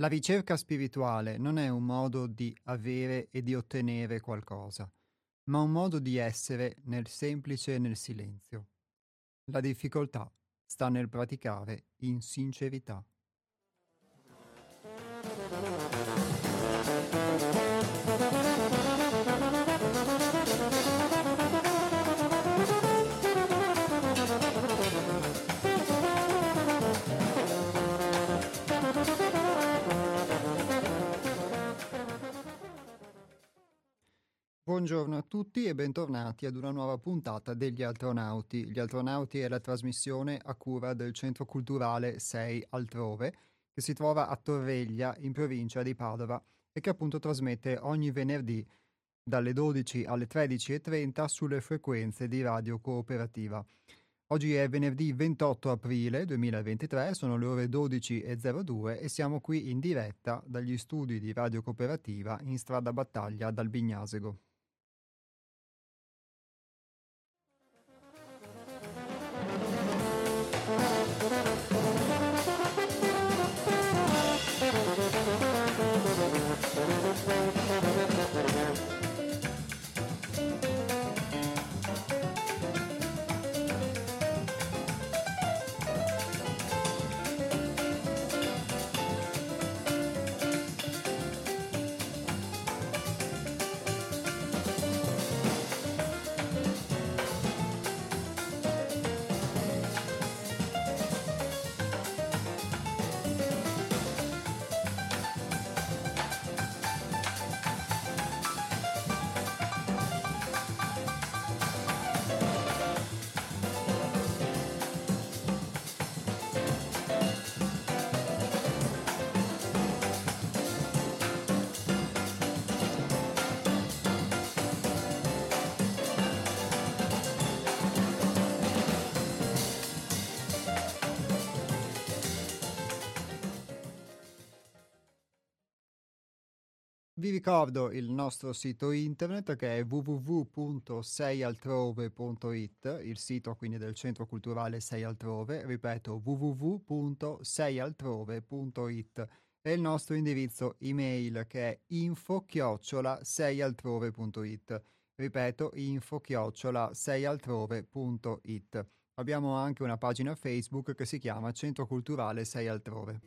La ricerca spirituale non è un modo di avere e di ottenere qualcosa, ma un modo di essere nel semplice e nel silenzio. La difficoltà sta nel praticare in sincerità. Buongiorno a tutti e bentornati ad una nuova puntata degli Altronauti. Gli Altronauti è la trasmissione a cura del Centro Culturale 6 Altrove, che si trova a Torreglia, in provincia di Padova, e che appunto trasmette ogni venerdì dalle 12 alle 13.30 sulle frequenze di Radio Cooperativa. Oggi è venerdì 28 aprile 2023, sono le ore 12.02 e siamo qui in diretta dagli studi di Radio Cooperativa in strada Battaglia dal Bignasego. Vi ricordo il nostro sito internet che è www.seialtrove.it, il sito quindi del Centro Culturale Sei Altrove, ripeto www.seialtrove.it e il nostro indirizzo email che è info-seialtrove.it, ripeto info-seialtrove.it. Abbiamo anche una pagina Facebook che si chiama Centro Culturale Sei Altrove.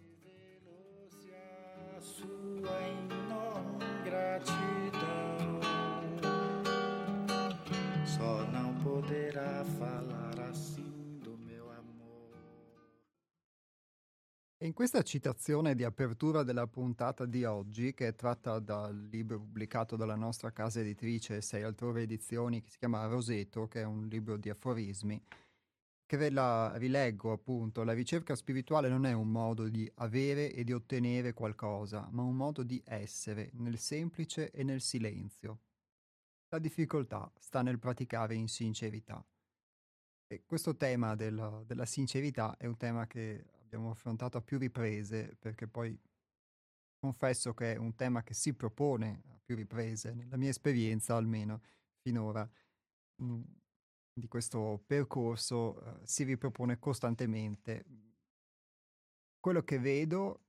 In questa citazione di apertura della puntata di oggi, che è tratta dal libro pubblicato dalla nostra casa editrice Sei altrove edizioni, che si chiama Roseto, che è un libro di aforismi, che ve la rileggo appunto, la ricerca spirituale non è un modo di avere e di ottenere qualcosa, ma un modo di essere nel semplice e nel silenzio. La difficoltà sta nel praticare in sincerità. E questo tema della, della sincerità è un tema che abbiamo affrontato a più riprese, perché poi confesso che è un tema che si propone a più riprese, nella mia esperienza almeno finora mhmm, di questo percorso, uh, si ripropone costantemente. Quello che vedo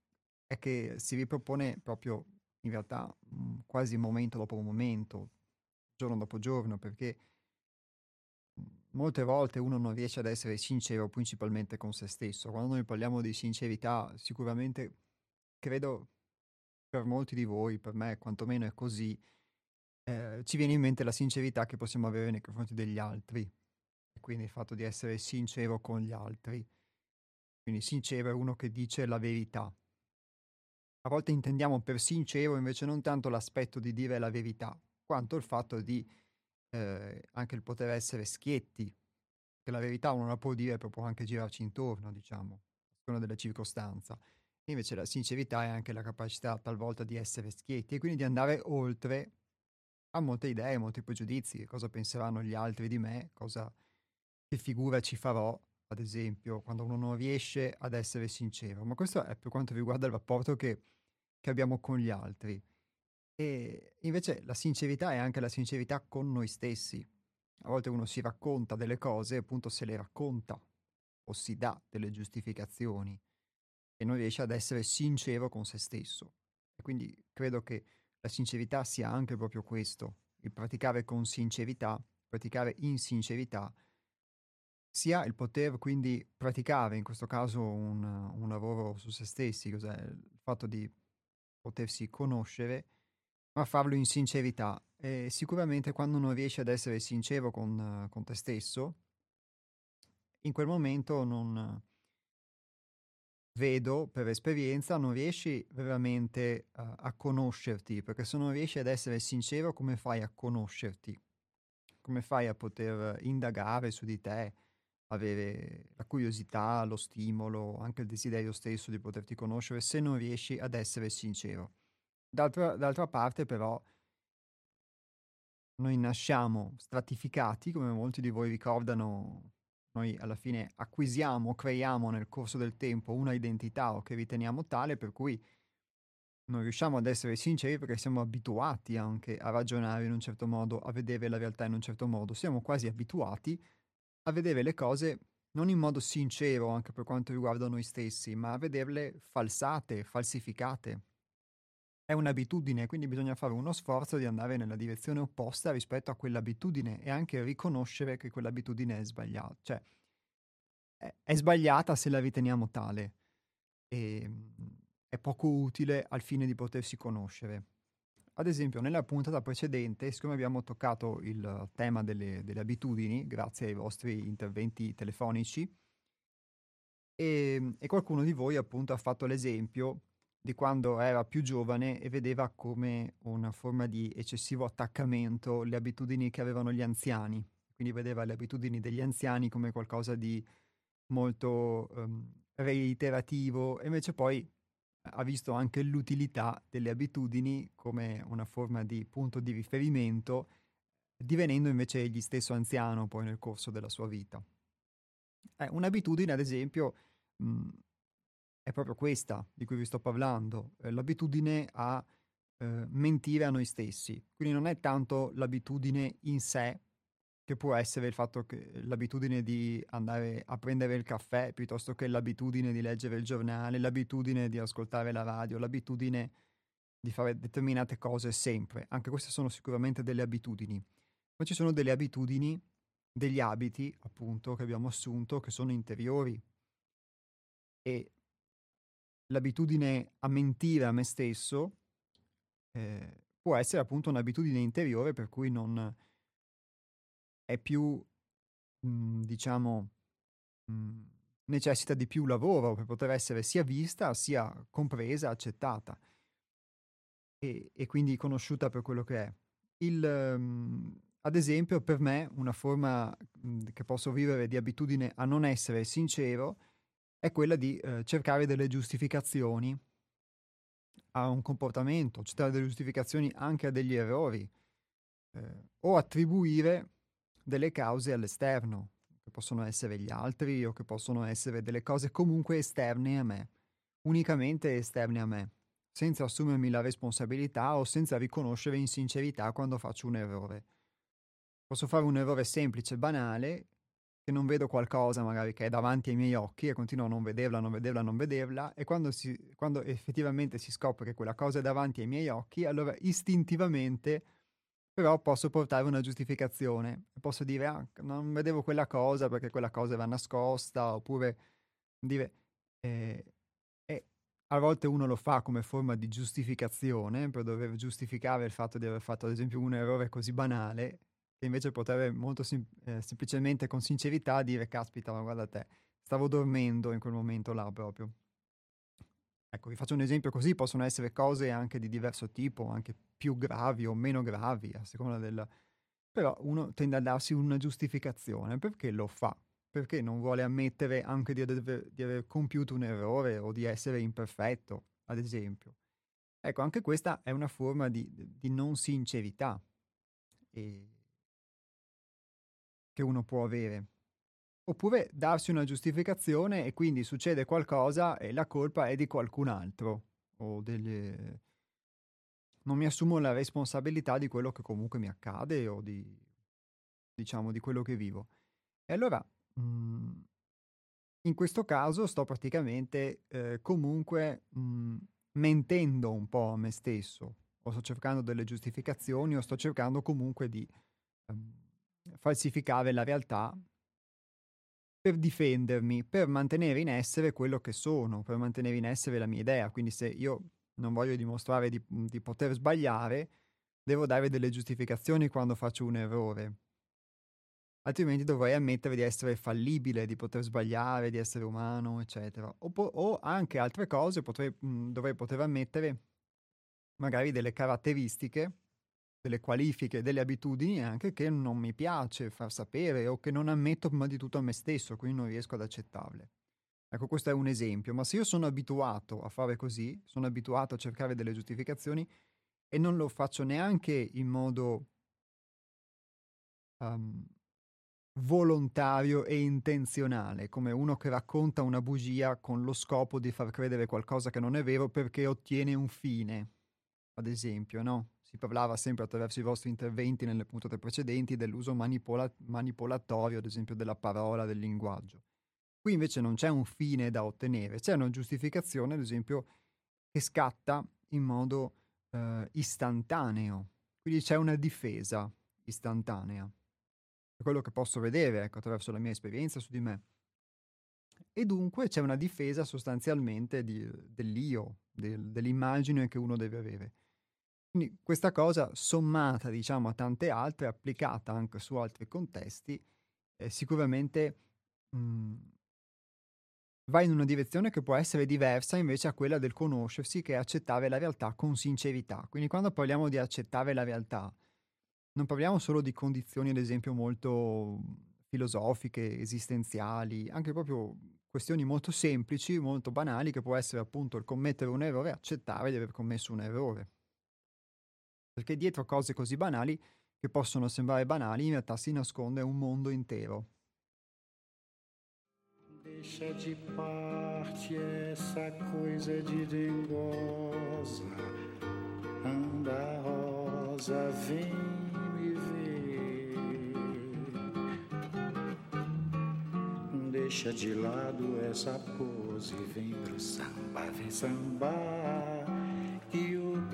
è che si ripropone proprio in realtà mh, quasi momento dopo momento, giorno dopo giorno, perché molte volte uno non riesce ad essere sincero principalmente con se stesso. Quando noi parliamo di sincerità, sicuramente credo per molti di voi, per me quantomeno è così, eh, ci viene in mente la sincerità che possiamo avere nei confronti degli altri. Quindi il fatto di essere sincero con gli altri. Quindi sincero è uno che dice la verità. A volte intendiamo per sincero invece non tanto l'aspetto di dire la verità, quanto il fatto di eh, anche il poter essere schietti, che la verità uno la può dire proprio anche girarci intorno, diciamo, a seconda delle circostanze. Invece la sincerità è anche la capacità talvolta di essere schietti e quindi di andare oltre a molte idee, molti pregiudizi, cosa penseranno gli altri di me, cosa, che figura ci farò, ad esempio, quando uno non riesce ad essere sincero, ma questo è per quanto riguarda il rapporto che, che abbiamo con gli altri. E invece la sincerità è anche la sincerità con noi stessi. A volte uno si racconta delle cose, appunto se le racconta o si dà delle giustificazioni e non riesce ad essere sincero con se stesso. E quindi credo che la sincerità sia anche proprio questo, il praticare con sincerità, praticare in sincerità, sia il poter quindi praticare, in questo caso, un, un lavoro su se stessi, cos'è il fatto di potersi conoscere, ma farlo in sincerità. E sicuramente quando non riesci ad essere sincero con, con te stesso, in quel momento non vedo per esperienza, non riesci veramente uh, a conoscerti, perché se non riesci ad essere sincero, come fai a conoscerti? Come fai a poter indagare su di te, avere la curiosità, lo stimolo, anche il desiderio stesso di poterti conoscere, se non riesci ad essere sincero? D'altra, d'altra parte, però, noi nasciamo stratificati, come molti di voi ricordano noi alla fine acquisiamo, creiamo nel corso del tempo una identità o che riteniamo tale, per cui non riusciamo ad essere sinceri perché siamo abituati anche a ragionare in un certo modo, a vedere la realtà in un certo modo. Siamo quasi abituati a vedere le cose non in modo sincero anche per quanto riguarda noi stessi, ma a vederle falsate, falsificate. È un'abitudine, quindi bisogna fare uno sforzo di andare nella direzione opposta rispetto a quell'abitudine e anche riconoscere che quell'abitudine è sbagliata. Cioè, è, sbagliata se la riteniamo tale e ehm, è poco utile al fine di potersi conoscere. Ad esempio, nella puntata precedente, siccome abbiamo toccato il tema delle, delle abitudini, grazie ai vostri interventi telefonici, e, ehm, e qualcuno di voi appunto ha fatto l'esempio di quando era più giovane e vedeva come una forma di eccessivo attaccamento le abitudini che avevano gli anziani. Quindi vedeva le abitudini degli anziani come qualcosa di molto um, reiterativo e invece poi ha visto anche l'utilità delle abitudini come una forma di punto di riferimento, divenendo invece egli stesso anziano poi nel corso della sua vita. Eh, un'abitudine, ad esempio, mh, è proprio questa di cui vi sto parlando, eh, l'abitudine a eh, mentire a noi stessi. Quindi non è tanto l'abitudine in sé, che può essere il fatto che l'abitudine di andare a prendere il caffè piuttosto che l'abitudine di leggere il giornale, l'abitudine di ascoltare la radio, l'abitudine di fare determinate cose sempre. Anche queste sono sicuramente delle abitudini. Ma ci sono delle abitudini, degli abiti, appunto, che abbiamo assunto, che sono interiori. E l'abitudine a mentire a me stesso eh, può essere appunto un'abitudine interiore per cui non è più, mh, mhmm, diciamo, mh, mhmm, necessita di più lavoro per poter essere sia vista, sia compresa, accettata e, e quindi conosciuta per quello che è. Il, mh, ad esempio, per me una forma che posso vivere di abitudine a non essere sincero è quella di eh, cercare delle giustificazioni a un comportamento, cercare delle giustificazioni anche a degli errori eh, o attribuire delle cause all'esterno, che possono essere gli altri o che possono essere delle cose comunque esterne a me, unicamente esterne a me, senza assumermi la responsabilità o senza riconoscere in sincerità quando faccio un errore. Posso fare un errore semplice, banale, che non vedo qualcosa magari che è davanti ai miei occhi e continuo a non vederla, non vederla, non vederla e quando, si, quando effettivamente si scopre che quella cosa è davanti ai miei occhi, allora istintivamente però posso portare una giustificazione. Posso dire, ah, non vedevo quella cosa perché quella cosa era nascosta, oppure dire... Eh, eh, a volte uno lo fa come forma di giustificazione, per dover giustificare il fatto di aver fatto ad esempio un errore così banale, che invece potrebbe molto sem- eh, semplicemente con sincerità dire caspita ma guarda te stavo dormendo in quel momento là proprio ecco vi faccio un esempio così possono essere cose anche di diverso tipo anche più gravi o meno gravi a seconda del però uno tende a darsi una giustificazione. Perché lo fa? Perché non vuole ammettere anche di aver, di aver compiuto un errore o di essere imperfetto ad esempio. Ecco anche questa è una forma di, di non sincerità. E che uno può avere. Oppure darsi una giustificazione e quindi succede qualcosa e la colpa è di qualcun altro o delle... Non mi assumo la responsabilità di quello che comunque mi accade o di, diciamo, di quello che vivo. E allora, mh, mhmm, in questo caso sto praticamente eh, comunque mh, mhmm, mentendo un po' a me stesso, o sto cercando delle giustificazioni, o sto cercando comunque di eh, falsificare la realtà per difendermi, per mantenere in essere quello che sono, per mantenere in essere la mia idea. Quindi se io non voglio dimostrare di, di poter sbagliare, devo dare delle giustificazioni quando faccio un errore. Altrimenti dovrei ammettere di essere fallibile, di poter sbagliare, di essere umano, eccetera. O, po- o anche altre cose potrei, mh, dovrei poter ammettere magari delle caratteristiche delle qualifiche, delle abitudini anche che non mi piace far sapere o che non ammetto prima di tutto a me stesso, quindi non riesco ad accettarle. Ecco, questo è un esempio, ma se io sono abituato a fare così, sono abituato a cercare delle giustificazioni e non lo faccio neanche in modo um, volontario e intenzionale, come uno che racconta una bugia con lo scopo di far credere qualcosa che non è vero perché ottiene un fine, ad esempio, no? Si parlava sempre attraverso i vostri interventi nelle puntate precedenti dell'uso manipola- manipolatorio, ad esempio, della parola, del linguaggio. Qui invece non c'è un fine da ottenere, c'è una giustificazione, ad esempio, che scatta in modo eh, istantaneo. Quindi c'è una difesa istantanea. È quello che posso vedere ecco, attraverso la mia esperienza su di me. E dunque c'è una difesa sostanzialmente di, dell'io, del, dell'immagine che uno deve avere. Quindi questa cosa sommata, diciamo, a tante altre, applicata anche su altri contesti, eh, sicuramente mh, mhmm, va in una direzione che può essere diversa invece a quella del conoscersi, che è accettare la realtà con sincerità. Quindi quando parliamo di accettare la realtà, non parliamo solo di condizioni, ad esempio, molto filosofiche, esistenziali, anche proprio questioni molto semplici, molto banali, che può essere appunto il commettere un errore accettare di aver commesso un errore. Perché dietro cose così banali, che possono sembrare banali, in realtà si nasconde un mondo intero. Deixa de parte essa coisa de dengosa, anda rosa, vem me ver. Deixa de lado essa pose, vem pro samba, vem sambar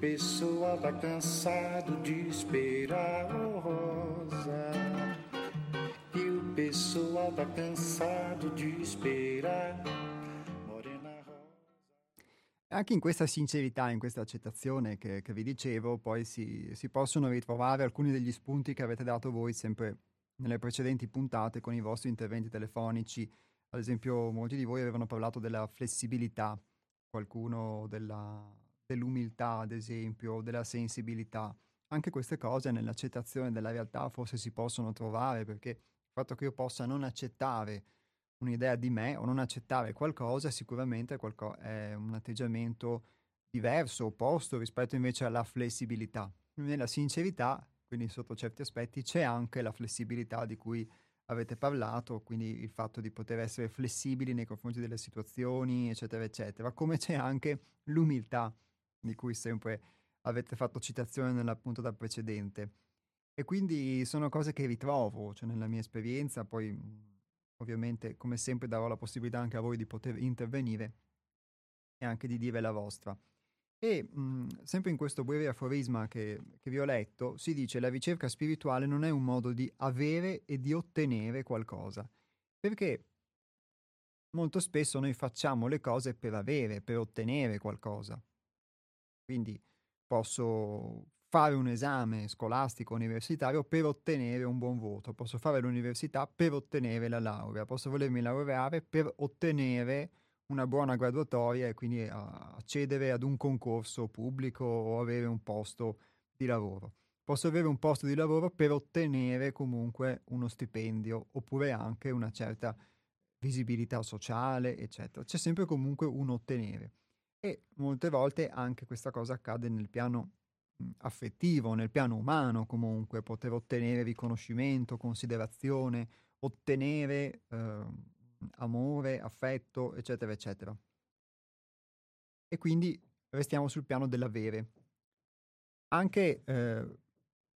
pessoal tá cansado de esperar, oh Rosa. E o pessoal tá cansado di esperar. Anche in questa sincerità, in questa accettazione che, che vi dicevo, poi si, si possono ritrovare alcuni degli spunti che avete dato voi sempre nelle precedenti puntate con i vostri interventi telefonici. Ad esempio, molti di voi avevano parlato della flessibilità, qualcuno della dell'umiltà, ad esempio, della sensibilità. Anche queste cose nell'accettazione della realtà forse si possono trovare perché il fatto che io possa non accettare un'idea di me o non accettare qualcosa sicuramente è, un atteggiamento diverso, opposto rispetto invece alla flessibilità. Nella sincerità, quindi sotto certi aspetti, c'è anche la flessibilità di cui avete parlato, quindi il fatto di poter essere flessibili nei confronti delle situazioni, eccetera, eccetera, come c'è anche l'umiltà di cui sempre avete fatto citazione nella puntata precedente. E quindi sono cose che ritrovo, cioè nella mia esperienza, poi ovviamente come sempre darò la possibilità anche a voi di poter intervenire e anche di dire la vostra. E mh, sempre in questo breve aforisma che, che vi ho letto, si dice la ricerca spirituale non è un modo di avere e di ottenere qualcosa, perché molto spesso noi facciamo le cose per avere, per ottenere qualcosa. Quindi posso fare un esame scolastico universitario per ottenere un buon voto, posso fare l'università per ottenere la laurea, posso volermi laureare per ottenere una buona graduatoria e quindi accedere ad un concorso pubblico o avere un posto di lavoro. Posso avere un posto di lavoro per ottenere comunque uno stipendio oppure anche una certa visibilità sociale, eccetera. C'è sempre comunque un ottenere. E molte volte anche questa cosa accade nel piano affettivo, nel piano umano comunque, poter ottenere riconoscimento, considerazione, ottenere eh, amore, affetto, eccetera, eccetera. E quindi restiamo sul piano dell'avere. Anche, eh,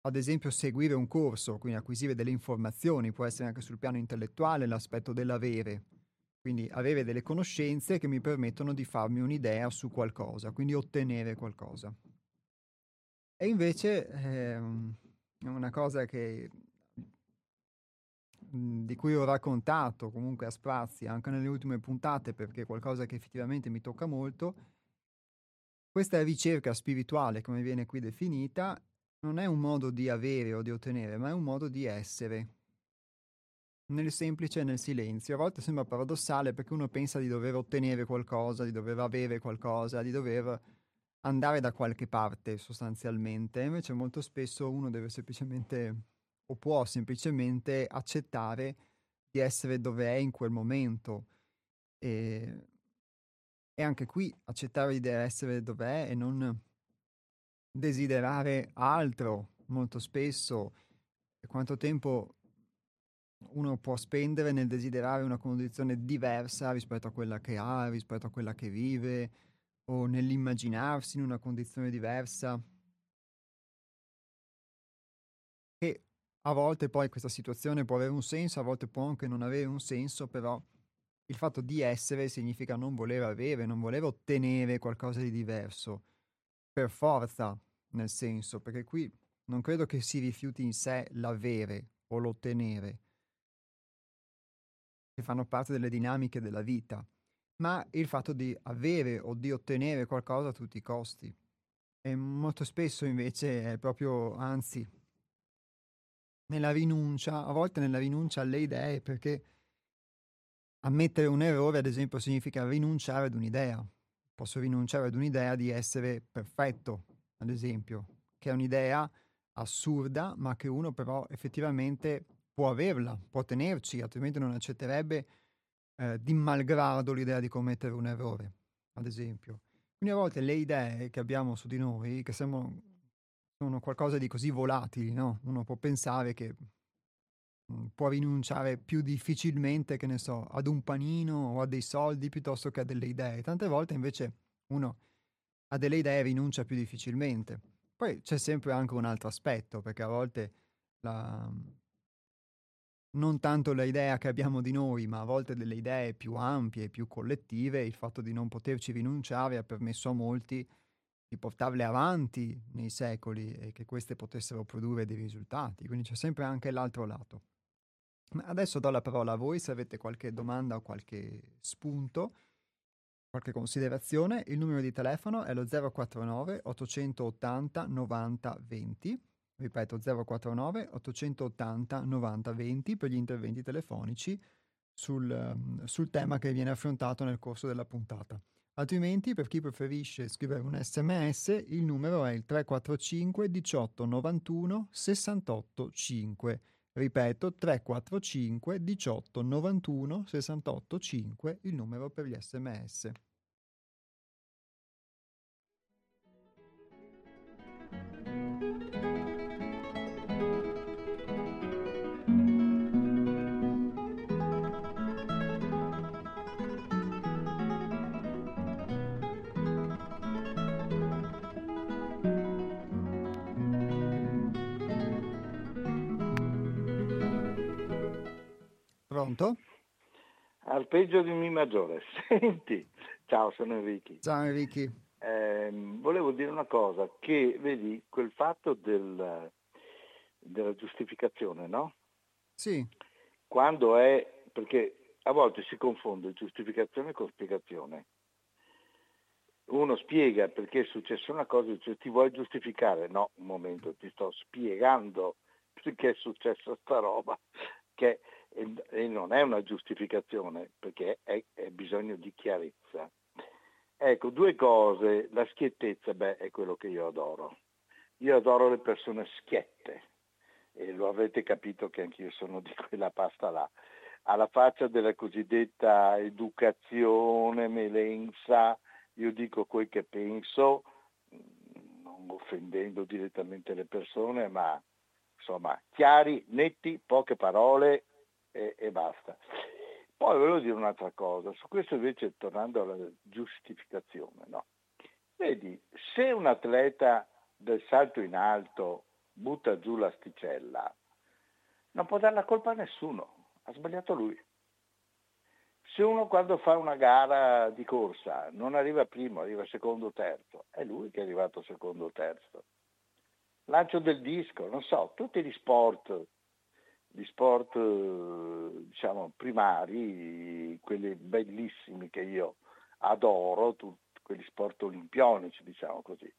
ad esempio, seguire un corso, quindi acquisire delle informazioni, può essere anche sul piano intellettuale l'aspetto dell'avere. Quindi avere delle conoscenze che mi permettono di farmi un'idea su qualcosa, quindi ottenere qualcosa. E invece eh, una cosa che, mhmm, di cui ho raccontato comunque a sprazzi anche nelle ultime puntate perché è qualcosa che effettivamente mi tocca molto, questa ricerca spirituale, come viene qui definita, non è un modo di avere o di ottenere, ma è un modo di essere. Nel semplice e nel silenzio. A volte sembra paradossale perché uno pensa di dover ottenere qualcosa, di dover avere qualcosa, di dover andare da qualche parte sostanzialmente, invece molto spesso uno deve semplicemente o può semplicemente accettare di essere dove è in quel momento. E, e anche qui accettare di essere dove è e non desiderare altro molto spesso. Quanto tempo uno può spendere nel desiderare una condizione diversa rispetto a quella che ha, rispetto a quella che vive, o nell'immaginarsi in una condizione diversa. E a volte poi questa situazione può avere un senso, a volte può anche non avere un senso, però il fatto di essere significa non voler avere, non voler ottenere qualcosa di diverso, per forza, nel senso, perché qui non credo che si rifiuti in sé l'avere o l'ottenere, che fanno parte delle dinamiche della vita ma il fatto di avere o di ottenere qualcosa a tutti i costi. E molto spesso invece è proprio, anzi, nella rinuncia, a volte nella rinuncia alle idee, perché ammettere un errore, ad esempio, significa rinunciare ad un'idea. Posso rinunciare ad un'idea di essere perfetto, ad esempio, che è un'idea assurda, ma che uno però effettivamente può averla, può tenerci, altrimenti non accetterebbe eh, di malgrado l'idea di commettere un errore, ad esempio. Quindi a volte le idee che abbiamo su di noi, che sembrano sono qualcosa di così volatili, no? Uno può pensare che mh, può rinunciare più difficilmente, che ne so, ad un panino o a dei soldi piuttosto che a delle idee. Tante volte invece uno a delle idee rinuncia più difficilmente. Poi c'è sempre anche un altro aspetto, perché a volte la, non tanto l'idea che abbiamo di noi, ma a volte delle idee più ampie, più collettive, il fatto di non poterci rinunciare ha permesso a molti di portarle avanti nei secoli e che queste potessero produrre dei risultati. Quindi c'è sempre anche l'altro lato. Ma adesso do la parola a voi se avete qualche domanda o qualche spunto, qualche considerazione. Il numero di telefono è lo 049 880 90 20 ripeto 049 880 90 20 per gli interventi telefonici sul, ehm, sul, tema che viene affrontato nel corso della puntata. Altrimenti, per chi preferisce scrivere un sms, il numero è il 345 18 91 68 5. Ripeto, 345 18 91 68 5, il numero per gli sms. Pronto? Arpeggio di Mi maggiore. Senti, ciao, sono Enrico. Ciao Enrico. Eh, volevo dire una cosa, che vedi quel fatto del, della giustificazione, no? Sì. Quando è, perché a volte si confonde giustificazione con spiegazione. Uno spiega perché è successa una cosa e dice ti vuoi giustificare? No, un momento, ti sto spiegando perché è successa sta roba, che e, non è una giustificazione perché è, è, bisogno di chiarezza. Ecco, due cose, la schiettezza, beh, è quello che io adoro. Io adoro le persone schiette e lo avete capito che anch'io sono di quella pasta là. Alla faccia della cosiddetta educazione, melenza, io dico quel che penso, non offendendo direttamente le persone, ma insomma chiari, netti, poche parole e, e basta. Poi volevo dire un'altra cosa, su questo invece tornando alla giustificazione, no? Vedi, se un atleta del salto in alto butta giù l'asticella, non può dare la colpa a nessuno, ha sbagliato lui. Se uno quando fa una gara di corsa non arriva primo, arriva secondo o terzo, è lui che è arrivato secondo o terzo. Lancio del disco, non so, tutti gli sport, gli sport diciamo primari, quelli bellissimi che io adoro, tutti quegli sport olimpionici, diciamo così.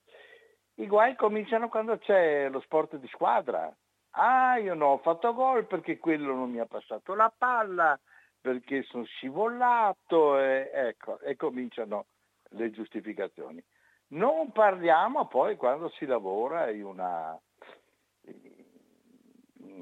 I guai cominciano quando c'è lo sport di squadra. Ah, io non ho fatto gol perché quello non mi ha passato la palla, perché sono scivolato e, ecco, e cominciano le giustificazioni. Non parliamo poi quando si lavora in una,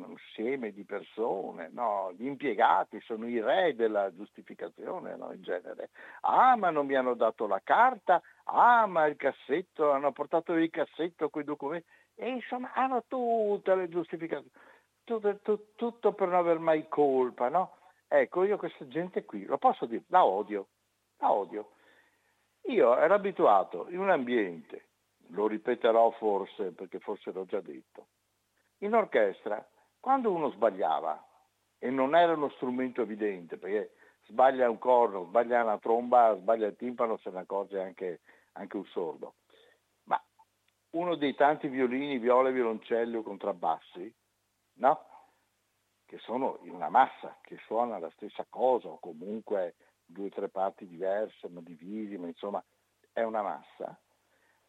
un insieme di persone, no? gli impiegati sono i re della giustificazione no? in genere. Ah, ma non mi hanno dato la carta, ah, ma il cassetto, hanno portato il cassetto con i documenti, e insomma hanno tutte le giustificazioni, tutto, tutto, tutto per non aver mai colpa, no? Ecco, io questa gente qui, lo posso dire, la odio, la odio. Io ero abituato in un ambiente, lo ripeterò forse perché forse l'ho già detto, in orchestra quando uno sbagliava, e non era uno strumento evidente, perché sbaglia un corno, sbaglia una tromba, sbaglia il timpano, se ne accorge anche, anche un sordo. Ma uno dei tanti violini, viole, violoncelli o contrabbassi, no? che sono in una massa, che suona la stessa cosa, o comunque due o tre parti diverse, ma divisi, ma insomma è una massa.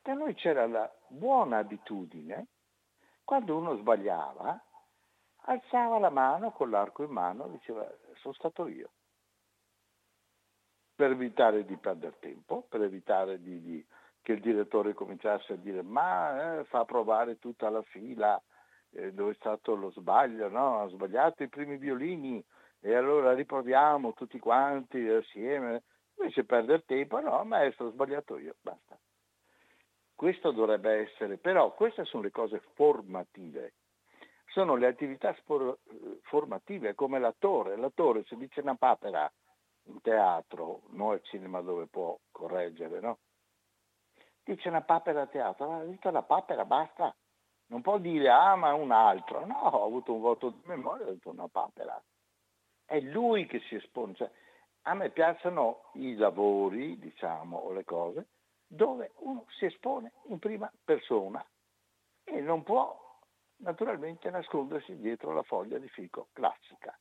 Da noi c'era la buona abitudine, quando uno sbagliava, alzava la mano con l'arco in mano e diceva sono stato io. Per evitare di perdere tempo, per evitare di, di, che il direttore cominciasse a dire ma eh, fa provare tutta la fila eh, dove è stato lo sbaglio, no? ha sbagliato i primi violini e allora riproviamo tutti quanti assieme. Invece perdere tempo, no maestro ho sbagliato io, basta. Questo dovrebbe essere, però queste sono le cose formative sono le attività spor- formative come l'attore. L'attore se dice una papera in teatro, non al cinema dove può correggere, no? Dice una papera a teatro, ha detto la papera, basta. Non può dire ah ma un altro. No, ho avuto un voto di memoria, ho detto una papera. È lui che si espone. Cioè, a me piacciono i lavori, diciamo, o le cose, dove uno si espone in prima persona e non può naturalmente nascondersi dietro la foglia di fico classica.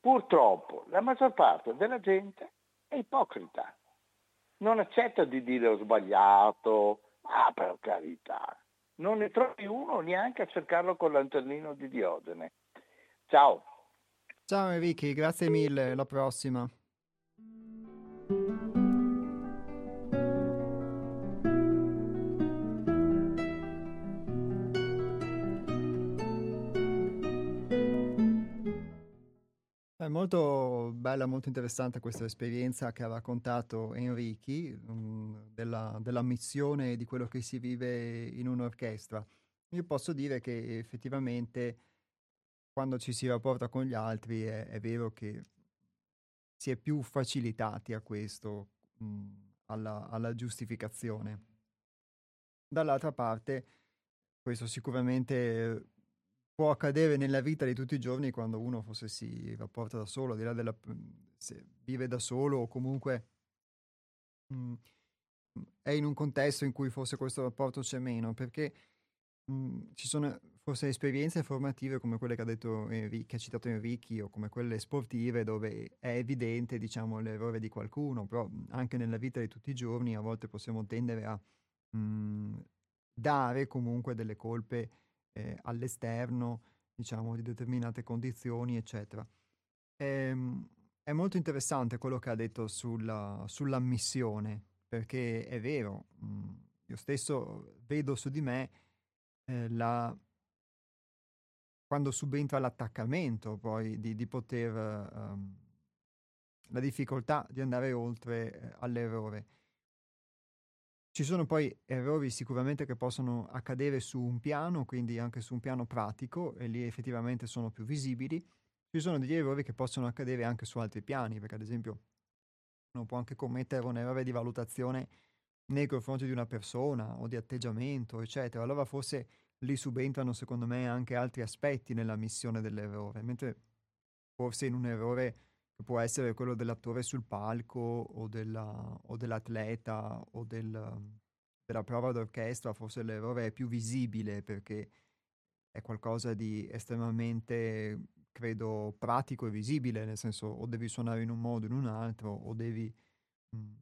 Purtroppo la maggior parte della gente è ipocrita, non accetta di dire ho sbagliato, ah per carità, non ne trovi uno neanche a cercarlo con l'antennino di Diogene. Ciao. Ciao Enrico, grazie mille, alla prossima. Molto bella, molto interessante questa esperienza che ha raccontato Enrichi um, della, della, missione di quello che si vive in un'orchestra. Io posso dire che effettivamente quando ci si rapporta con gli altri è, è vero che si è più facilitati a questo, um, alla, alla giustificazione. Dall'altra parte, questo sicuramente può accadere nella vita di tutti i giorni quando uno forse si rapporta da solo, al di là della... se vive da solo o comunque mh, mm, è in un contesto in cui forse questo rapporto c'è meno, perché mh, mm, ci sono forse esperienze formative come quelle che ha, detto Enrico, che ha citato Enrichi o come quelle sportive dove è evidente diciamo, l'errore di qualcuno, però anche nella vita di tutti i giorni a volte possiamo tendere a mh, dare comunque delle colpe eh, all'esterno, diciamo, di determinate condizioni, eccetera. E, ehm, è molto interessante quello che ha detto sulla, sull'ammissione, perché è vero, mh, mm, io stesso vedo su di me eh, la, quando subentra l'attaccamento poi di, di poter, um, la difficoltà di andare oltre eh, all'errore. Ci sono poi errori sicuramente che possono accadere su un piano, quindi anche su un piano pratico, e lì effettivamente sono più visibili. Ci sono degli errori che possono accadere anche su altri piani, perché ad esempio uno può anche commettere un errore di valutazione nei confronti di una persona o di atteggiamento, eccetera. Allora forse lì subentrano secondo me anche altri aspetti nella missione dell'errore, mentre forse in un errore può essere quello dell'attore sul palco o, della, o dell'atleta o del, della prova d'orchestra, forse l'errore è più visibile perché è qualcosa di estremamente, credo, pratico e visibile, nel senso o devi suonare in un modo o in un altro o devi, mh, mm,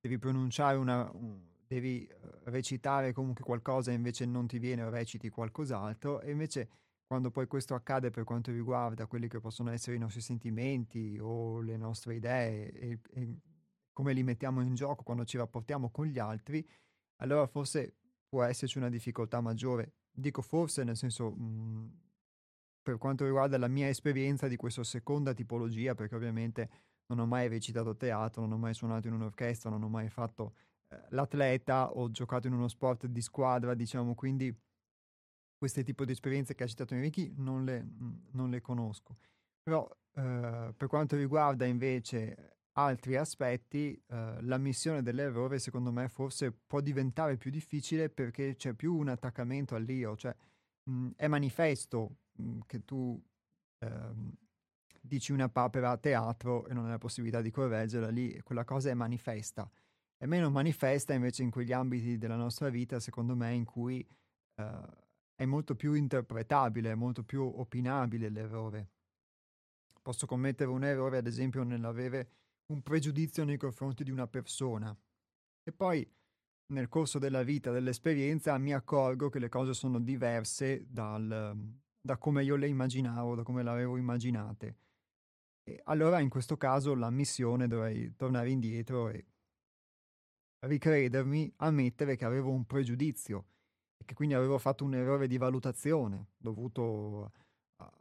devi pronunciare una... Un, devi eh, recitare comunque qualcosa e invece non ti viene o reciti qualcos'altro e invece quando poi questo accade per quanto riguarda quelli che possono essere i nostri sentimenti o le nostre idee e, e come li mettiamo in gioco quando ci rapportiamo con gli altri, allora forse può esserci una difficoltà maggiore. Dico forse nel senso, mh, mhmm, per quanto riguarda la mia esperienza di questa seconda tipologia, perché ovviamente non ho mai recitato teatro, non ho mai suonato in un'orchestra, non ho mai fatto eh, l'atleta, ho giocato in uno sport di squadra, diciamo, quindi queste tipo di esperienze che ha citato Enrichi non le, non le conosco. Però eh, per quanto riguarda invece altri aspetti, eh, la missione dell'errore secondo me forse può diventare più difficile perché c'è più un attaccamento all'io, cioè mh, è manifesto mh, che tu ehm, dici una papera a teatro e non hai la possibilità di correggerla lì, quella cosa è manifesta. È meno manifesta invece in quegli ambiti della nostra vita, secondo me, in cui eh, è molto più interpretabile, è molto più opinabile l'errore. Posso commettere un errore, ad esempio, nell'avere un pregiudizio nei confronti di una persona e poi nel corso della vita, dell'esperienza, mi accorgo che le cose sono diverse dal, da come io le immaginavo, da come le avevo immaginate. E allora in questo caso la missione dovrei tornare indietro e ricredermi, ammettere che avevo un pregiudizio e che quindi avevo fatto un errore di valutazione dovuto a...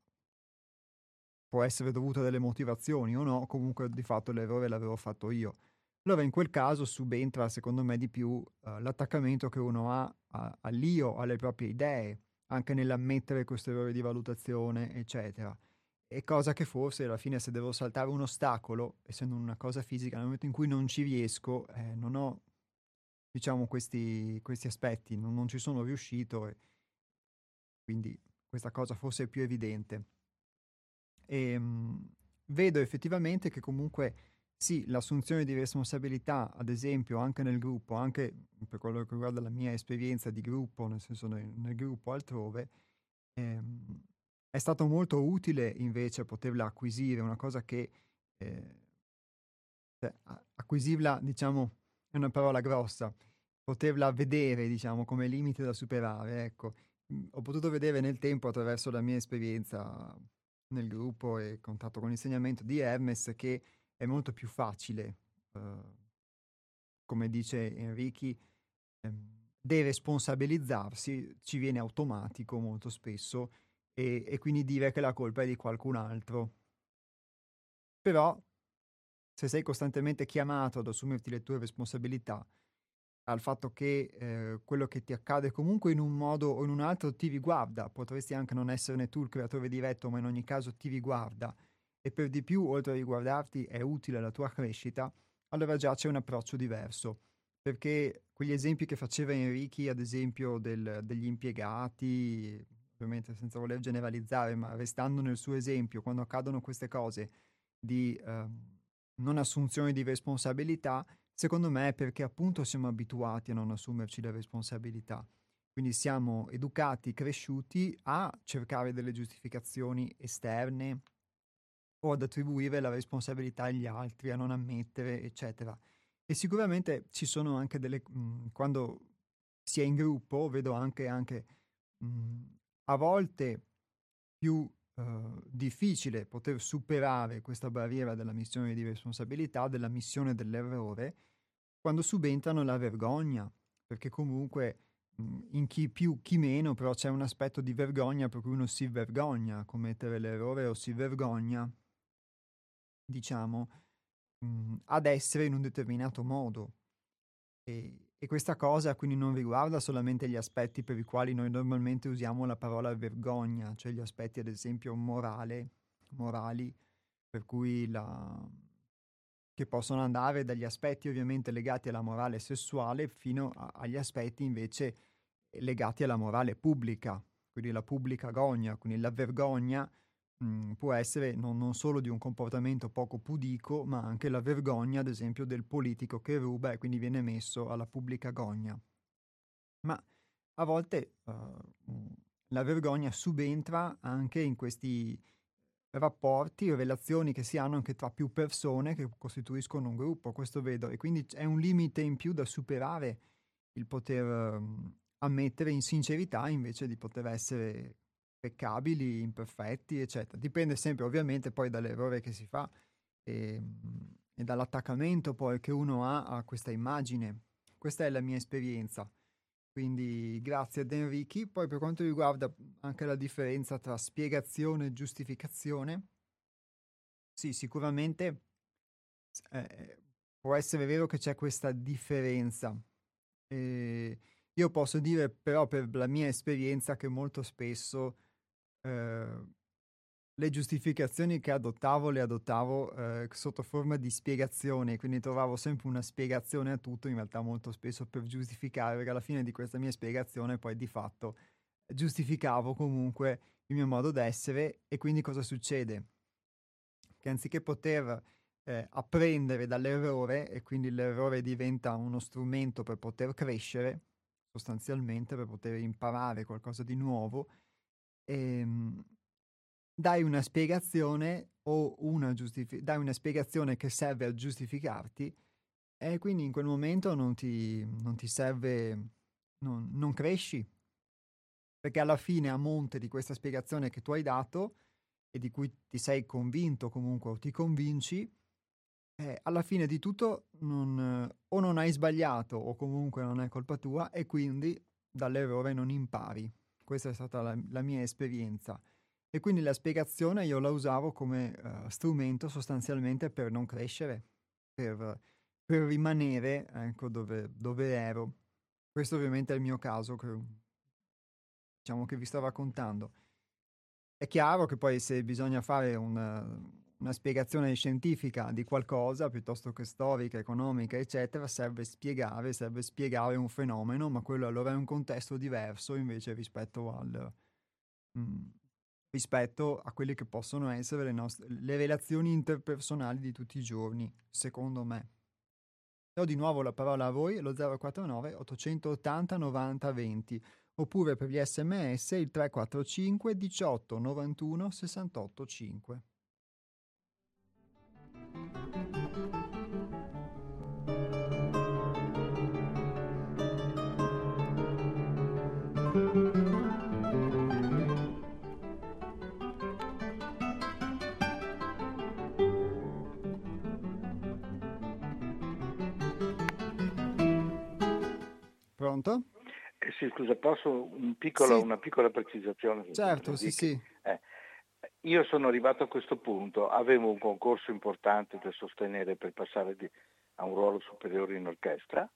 può essere dovuto a delle motivazioni o no, comunque di fatto l'errore l'avevo fatto io. Allora in quel caso subentra secondo me di più uh, l'attaccamento che uno ha all'io, alle proprie idee, anche nell'ammettere questo errore di valutazione, eccetera. E cosa che forse alla fine se devo saltare un ostacolo, essendo una cosa fisica, nel momento in cui non ci riesco, eh, non ho diciamo, questi, questi aspetti, non, non, ci sono riuscito e quindi questa cosa forse è più evidente. E, ehm, mh, vedo effettivamente che comunque sì, l'assunzione di responsabilità, ad esempio, anche nel gruppo, anche per quello che riguarda la mia esperienza di gruppo, nel senso nel, nel gruppo altrove, ehm, è stato molto utile invece poterla acquisire, una cosa che eh, cioè, acquisirla, diciamo, è una parola grossa, poterla vedere, diciamo, come limite da superare, ecco. Mhmm, ho potuto vedere nel tempo attraverso la mia esperienza nel gruppo e contatto con l'insegnamento di Hermes che è molto più facile, uh, come dice Enrichi, ehm, deresponsabilizzarsi ci viene automatico molto spesso e, e quindi dire che la colpa è di qualcun altro. Però se sei costantemente chiamato ad assumerti le tue responsabilità, al fatto che eh, quello che ti accade comunque in un modo o in un altro ti riguarda, potresti anche non esserne tu il creatore diretto, ma in ogni caso ti riguarda e per di più, oltre a riguardarti, è utile alla tua crescita, allora già c'è un approccio diverso. Perché quegli esempi che faceva Enrichi, ad esempio del, degli impiegati, ovviamente senza voler generalizzare, ma restando nel suo esempio, quando accadono queste cose di... Eh, non assunzione di responsabilità, secondo me è perché appunto siamo abituati a non assumerci le responsabilità. Quindi siamo educati, cresciuti a cercare delle giustificazioni esterne o ad attribuire la responsabilità agli altri, a non ammettere, eccetera. E sicuramente ci sono anche delle... Mh, mhmm, quando si è in gruppo, vedo anche, anche mh, mhmm, a volte più eh, difficile poter superare questa barriera della missione di responsabilità, della missione dell'errore, quando subentrano la vergogna, perché comunque mh, in chi più, chi meno, però c'è un aspetto di vergogna per cui uno si vergogna a commettere l'errore o si vergogna, diciamo, mh, ad essere in un determinato modo. E, e questa cosa quindi non riguarda solamente gli aspetti per i quali noi normalmente usiamo la parola vergogna, cioè gli aspetti ad esempio morale, morali, per cui la, che possono andare dagli aspetti ovviamente legati alla morale sessuale fino a, agli aspetti invece legati alla morale pubblica, quindi la pubblica gogna, quindi la vergogna può essere non, non, solo di un comportamento poco pudico, ma anche la vergogna, ad esempio, del politico che ruba e quindi viene messo alla pubblica gogna. Ma a volte uh, la vergogna subentra anche in questi rapporti relazioni che si hanno anche tra più persone che costituiscono un gruppo, questo vedo, e quindi è un limite in più da superare il poter um, ammettere in sincerità invece di poter essere peccabili, imperfetti, eccetera. Dipende sempre ovviamente poi dall'errore che si fa e, ehm, e dall'attaccamento poi che uno ha a questa immagine. Questa è la mia esperienza. Quindi grazie ad Enrichi. Poi per quanto riguarda anche la differenza tra spiegazione e giustificazione, sì, sicuramente eh, può essere vero che c'è questa differenza. Eh, io posso dire però per la mia esperienza che molto spesso Ehm, le giustificazioni che adottavo le adottavo eh, sotto forma di spiegazione, quindi trovavo sempre una spiegazione a tutto, in realtà molto spesso per giustificare, perché alla fine di questa mia spiegazione poi di fatto giustificavo comunque il mio modo d'essere e quindi cosa succede? Che anziché poter eh, apprendere dall'errore e quindi l'errore diventa uno strumento per poter crescere, sostanzialmente per poter imparare qualcosa di nuovo, ehm, dai una spiegazione o una giustifi- dai una spiegazione che serve a giustificarti e quindi in quel momento non ti, non ti serve, non, non cresci. Perché alla fine, a monte di questa spiegazione che tu hai dato e di cui ti sei convinto comunque o ti convinci, eh, alla fine di tutto non, o non hai sbagliato o comunque non è colpa tua e quindi dall'errore non impari. Questa è stata la, la mia esperienza. E quindi la spiegazione io la usavo come uh, strumento sostanzialmente per non crescere, per, per rimanere ecco, dove, dove, ero. Questo ovviamente è il mio caso che, diciamo, che vi sto raccontando. È chiaro che poi se bisogna fare una, una spiegazione scientifica di qualcosa, piuttosto che storica, economica, eccetera, serve spiegare, serve spiegare un fenomeno, ma quello allora è un contesto diverso invece rispetto, al, mh, mm, rispetto a quelle che possono essere le, nostre, le relazioni interpersonali di tutti i giorni, secondo me. Do di nuovo la parola a voi, lo 049 880 90 20, oppure per gli sms il 345 18 91 68 5. Pronto? Eh sì, scusa, posso un piccolo, sì. una piccola precisazione? Certo, sì, sì. Eh, io sono arrivato a questo punto, avevo un concorso importante da sostenere per passare di, a un ruolo superiore in orchestra,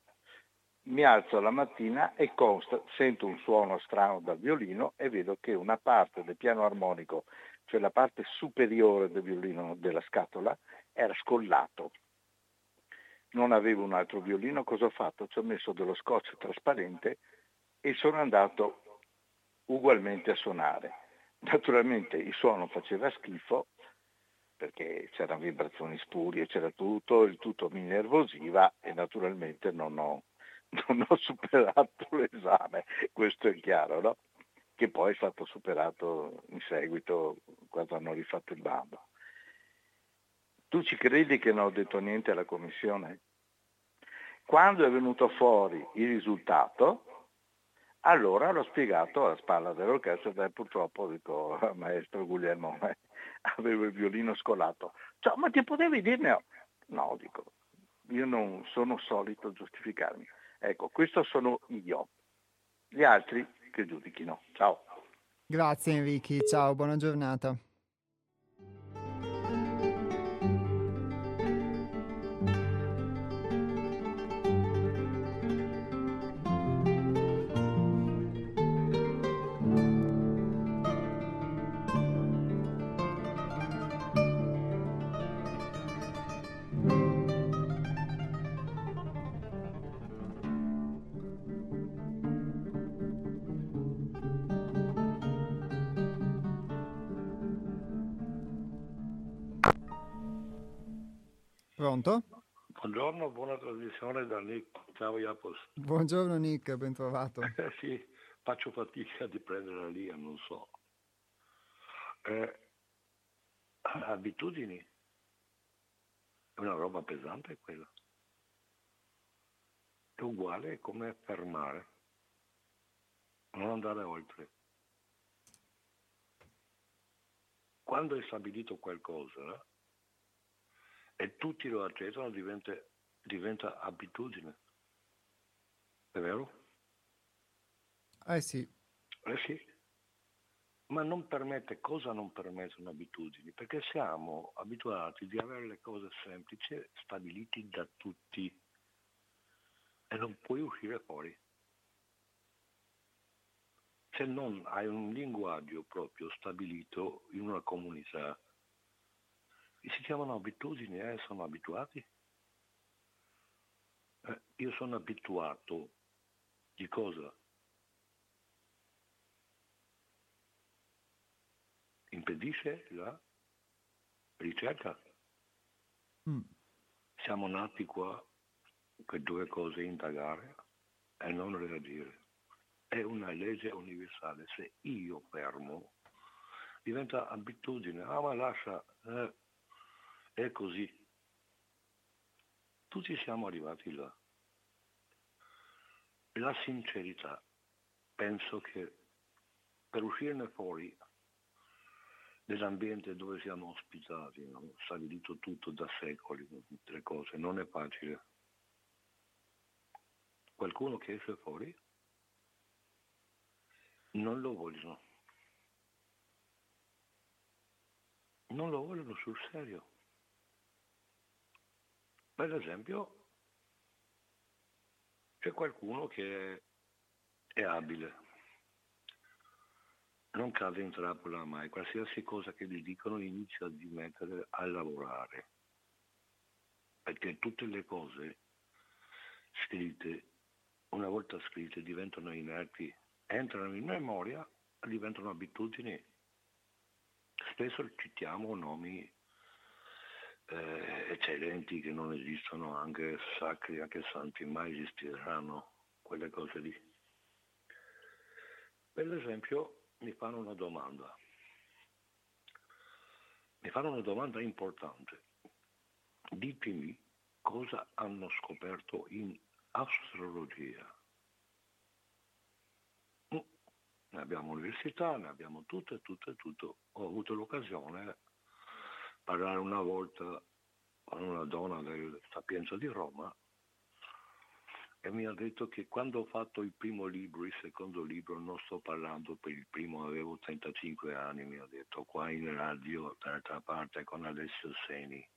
mi alzo la mattina e consta, sento un suono strano dal violino e vedo che una parte del piano armonico, cioè la parte superiore del violino della scatola, era scollato. Non avevo un altro violino, cosa ho fatto? Ci ho messo dello scotch trasparente e sono andato ugualmente a suonare. Naturalmente il suono faceva schifo perché c'erano vibrazioni spurie, c'era tutto, il tutto mi nervosiva e naturalmente non ho, non ho superato l'esame, questo è chiaro, no? che poi è stato superato in seguito quando hanno rifatto il bando. Tu ci credi che non ho detto niente alla commissione? Quando è venuto fuori il risultato, allora l'ho spiegato alla spalla dell'orchestra e purtroppo dico, maestro Guglielmo, avevo il violino scolato. Cioè, ma ti potevi dirne? No, dico, io non sono solito giustificarmi. Ecco, questo sono io. Gli altri che giudichino. Ciao. Grazie Enrichi, ciao, buona giornata. Pronto? Buongiorno, buona trasmissione da Nick. Ciao Iapos. Buongiorno Nick, ben trovato. sì, faccio fatica di prendere la linea, non so. Eh, abitudini. È una roba pesante quella. È uguale come fermare. Non andare oltre. Quando è stabilito qualcosa e tutti lo accettano diventa, diventa abitudine. È vero? Eh sì. Eh sì. Ma non permette, cosa non permettono abitudini? Perché siamo abituati di avere le cose semplici, stabilite da tutti e non puoi uscire fuori se non hai un linguaggio proprio stabilito in una comunità, si chiamano abitudini, eh? sono abituati. Eh, io sono abituato di cosa? Impedisce la ricerca. Mm. Siamo nati qua per due cose, indagare e non reagire è una legge universale. Se io fermo, diventa abitudine. Ah, ma lascia, eh, è così. Tutti siamo arrivati là. La sincerità, penso che per uscirne fuori dall'ambiente dove siamo ospitati, no? stabilito tutto da secoli, le cose, non è facile. Qualcuno che esce fuori non lo vogliono. Non lo vogliono sul serio. Per esempio, c'è qualcuno che è abile, non cade in trappola mai, qualsiasi cosa che gli dicono inizia a dimettere a lavorare, perché tutte le cose scritte, una volta scritte, diventano inerti entrano in memoria, diventano abitudini. Spesso citiamo nomi eh, eccellenti che non esistono, anche sacri, anche santi, mai esisteranno quelle cose lì. Per esempio mi fanno una domanda, mi fanno una domanda importante. Ditemi cosa hanno scoperto in astrologia. ne abbiamo università, ne abbiamo tutto e tutto. Ho avuto l'occasione parlare una volta con una donna del Sapienza di Roma e mi ha detto che quando ho fatto il primo libro, il secondo libro, non sto parlando per il primo, avevo 35 anni, mi ha detto, qua in radio, dall'altra parte con Alessio Seni.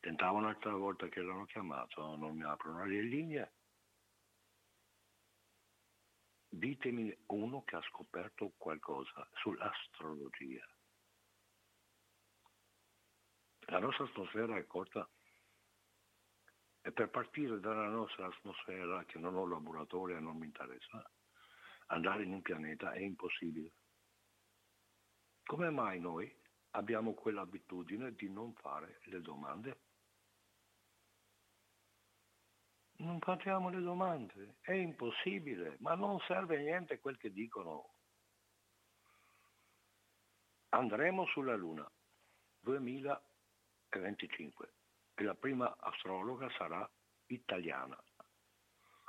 Tentavo un'altra volta che l'hanno chiamato, non mi aprono le linee ditemi uno che ha scoperto qualcosa sull'astrologia. La nostra atmosfera è corta e per partire dalla nostra atmosfera, che non ho laboratorio e non mi interessa, andare in un pianeta è impossibile. Come mai noi abbiamo quell'abitudine di non fare le domande? Non facciamo le domande, è impossibile, ma non serve niente quel che dicono. Andremo sulla Luna 2025 e la prima astrologa sarà italiana.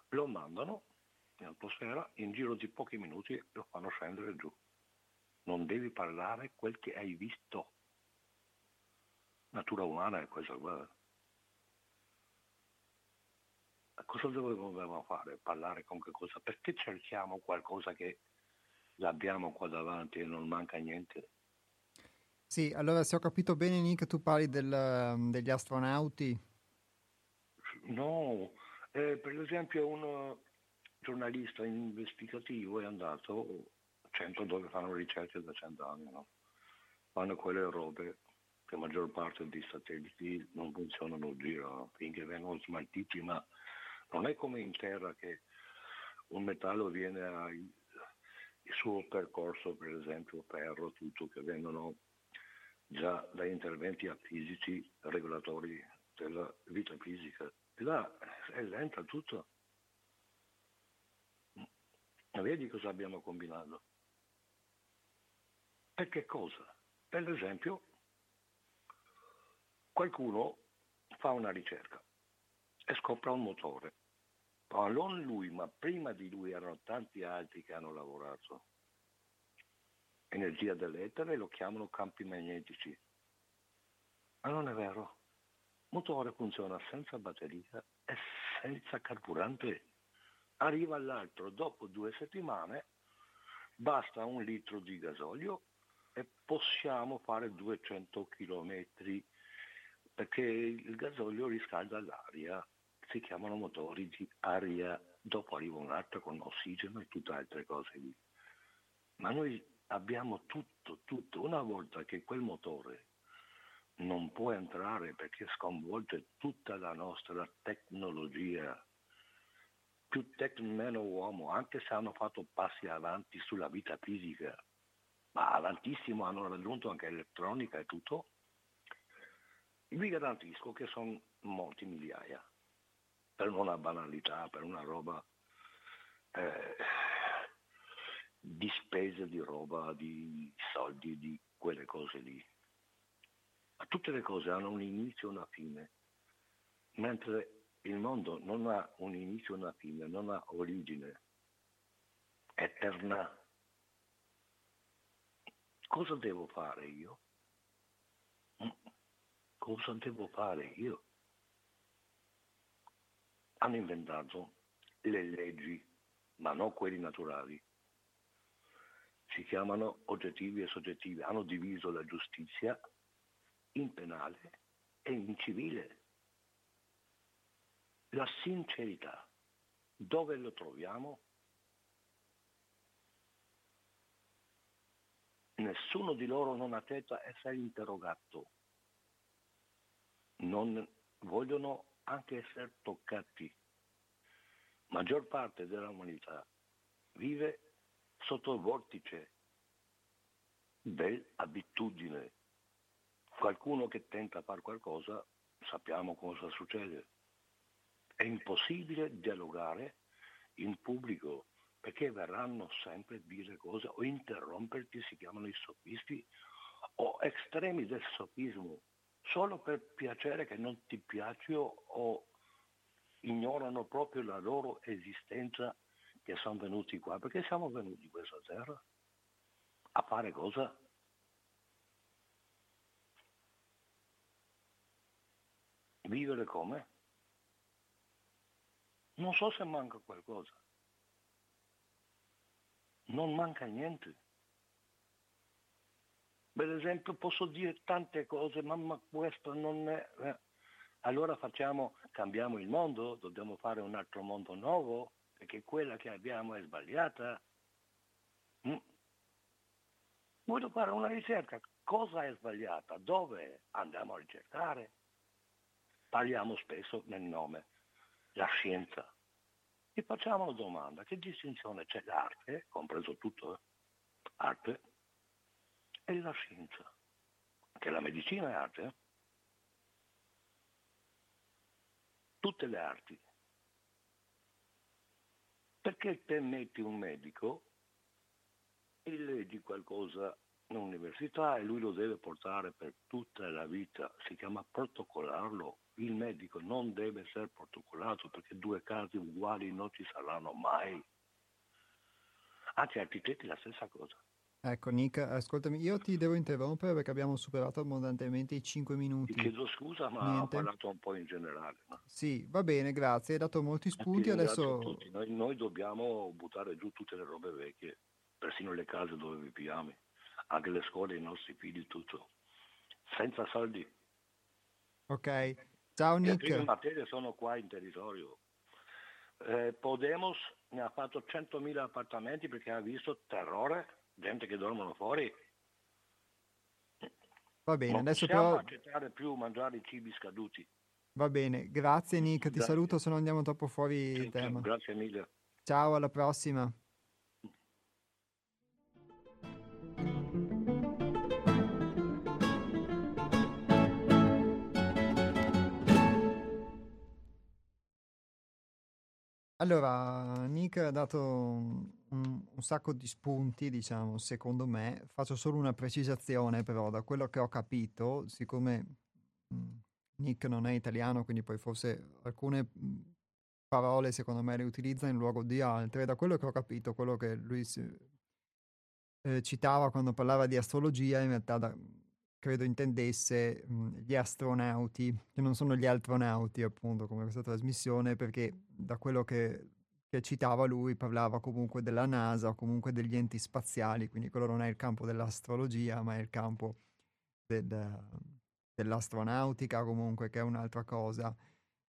Lo mandano in atmosfera, in giro di pochi minuti lo fanno scendere giù. Non devi parlare quel che hai visto. Natura umana è questa, guarda cosa dovevamo fare? Parlare con che cosa? Perché cerchiamo qualcosa che l'abbiamo qua davanti e non manca niente? Sì, allora se ho capito bene Nick, tu parli del, degli astronauti? No, eh, per esempio un giornalista investigativo è andato a centro dove fanno ricerche da cent'anni, no? fanno quelle robe che la maggior parte dei satelliti non funzionano, girano finché vengono smaltiti, ma non è come in terra che un metallo viene al suo percorso, per esempio ferro, tutto, che vengono già da interventi fisici regolatori della vita fisica. Là è lenta tutto. Vedi cosa abbiamo combinato? Per che cosa? Per esempio, qualcuno fa una ricerca e scopre un motore. Ma non lui, ma prima di lui erano tanti altri che hanno lavorato. Energia dell'etere lo chiamano campi magnetici. Ma non è vero. Il motore funziona senza batteria e senza carburante. Arriva all'altro dopo due settimane, basta un litro di gasolio e possiamo fare 200 km perché il gasolio riscalda l'aria, si chiamano motori di aria, dopo arriva un altro con ossigeno e tutte altre cose lì. Ma noi abbiamo tutto, tutto. Una volta che quel motore non può entrare perché sconvolge tutta la nostra tecnologia, più tecno meno uomo, anche se hanno fatto passi avanti sulla vita fisica, ma avantissimo hanno raggiunto anche l'elettronica e tutto, vi garantisco che sono molti migliaia, per una banalità, per una roba eh, di spese, di roba, di soldi, di quelle cose lì. Ma tutte le cose hanno un inizio e una fine, mentre il mondo non ha un inizio e una fine, non ha origine, eterna cosa devo fare io? Cosa devo fare io? Hanno inventato le leggi, ma non quelli naturali. Si chiamano oggettivi e soggettivi. Hanno diviso la giustizia in penale e in civile. La sincerità, dove lo troviamo? nessuno di loro non accetta essere interrogato, non vogliono anche essere toccati. Maggior parte dell'umanità vive sotto il vortice dell'abitudine. Qualcuno che tenta fare qualcosa, sappiamo cosa succede. È impossibile dialogare in pubblico perché verranno sempre a dire cose o interromperti, si chiamano i sofisti, o estremi del sofismo, solo per piacere che non ti piace o ignorano proprio la loro esistenza che sono venuti qua. Perché siamo venuti in questa terra? A fare cosa? Vivere come? Non so se manca qualcosa non manca niente. Per esempio posso dire tante cose, ma, ma questo non è... Eh. Allora facciamo, cambiamo il mondo, dobbiamo fare un altro mondo nuovo, perché quella che abbiamo è sbagliata. Mm. Voglio fare una ricerca, cosa è sbagliata, dove andiamo a ricercare? Parliamo spesso nel nome, la scienza. Ti facciamo una domanda, che distinzione c'è l'arte, compreso tutto, eh? arte, e la scienza? Che la medicina è arte. Eh? Tutte le arti. Perché te metti un medico e leggi qualcosa in università e lui lo deve portare per tutta la vita, si chiama protocollarlo il medico non deve essere protocollato perché due casi uguali non ci saranno mai. Anzi, architetti la stessa cosa. Ecco Nick, ascoltami, io ti devo interrompere perché abbiamo superato abbondantemente i 5 minuti. Ti chiedo scusa, ma Niente. ho parlato un po' in generale. No? Sì, va bene, grazie, hai dato molti spunti. Adesso... Noi, noi, dobbiamo buttare giù tutte le robe vecchie, persino le case dove viviamo, anche le scuole, i nostri figli, tutto. Senza soldi. Ok, Ciao Nick. Le prime materie sono qua in territorio. Eh, Podemos ne ha fatto 100.000 appartamenti perché ha visto terrore, gente che dormono fuori. Va bene, non adesso però... accettare più mangiare i cibi scaduti. Va bene, grazie Nick, ti grazie. saluto se non andiamo troppo fuori sì, tema. Grazie mille. Ciao, alla prossima. Allora, Nick ha dato un, un sacco di spunti, diciamo, secondo me. Faccio solo una precisazione, però, da quello che ho capito, siccome mh, Nick non è italiano, quindi poi forse alcune parole, secondo me, le utilizza in luogo di altre. Da quello che ho capito, quello che lui si, eh, citava quando parlava di astrologia, in realtà da, credo intendesse mh, gli astronauti, che non sono gli astronauti appunto come questa trasmissione, perché da quello che, che, citava lui parlava comunque della NASA o comunque degli enti spaziali, quindi quello non è il campo dell'astrologia, ma è il campo del, dell'astronautica comunque, che è un'altra cosa.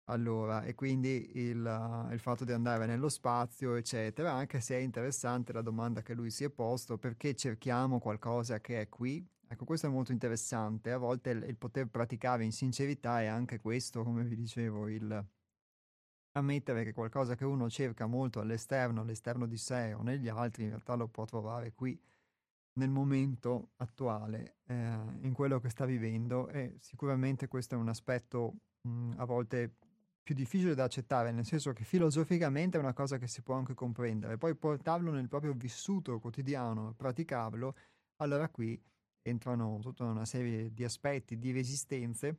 Allora, e quindi il, il, fatto di andare nello spazio, eccetera, anche se è interessante la domanda che lui si è posto, perché cerchiamo qualcosa che è qui Ecco, questo è molto interessante. A volte il, il poter praticare in sincerità è anche questo, come vi dicevo, il ammettere che qualcosa che uno cerca molto all'esterno, all'esterno di sé o negli altri, in realtà lo può trovare qui nel momento attuale, eh, in quello che sta vivendo e sicuramente questo è un aspetto mh, a volte più difficile da accettare, nel senso che filosoficamente è una cosa che si può anche comprendere, poi portarlo nel proprio vissuto quotidiano, praticarlo, allora qui entrano tutta una serie di aspetti, di resistenze,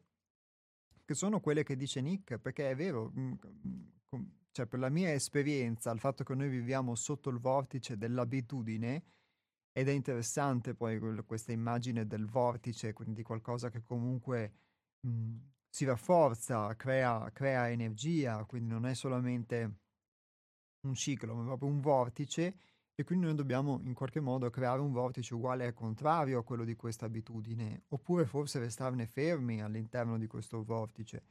che sono quelle che dice Nick, perché è vero, mm, mm, cioè per la mia esperienza, il fatto che noi viviamo sotto il vortice dell'abitudine, ed è interessante poi questa immagine del vortice, quindi qualcosa che comunque mh, mm, si rafforza, crea, crea energia, quindi non è solamente un ciclo, ma proprio un vortice e quindi noi dobbiamo in qualche modo creare un vortice uguale al contrario a quello di questa abitudine, oppure forse restarne fermi all'interno di questo vortice.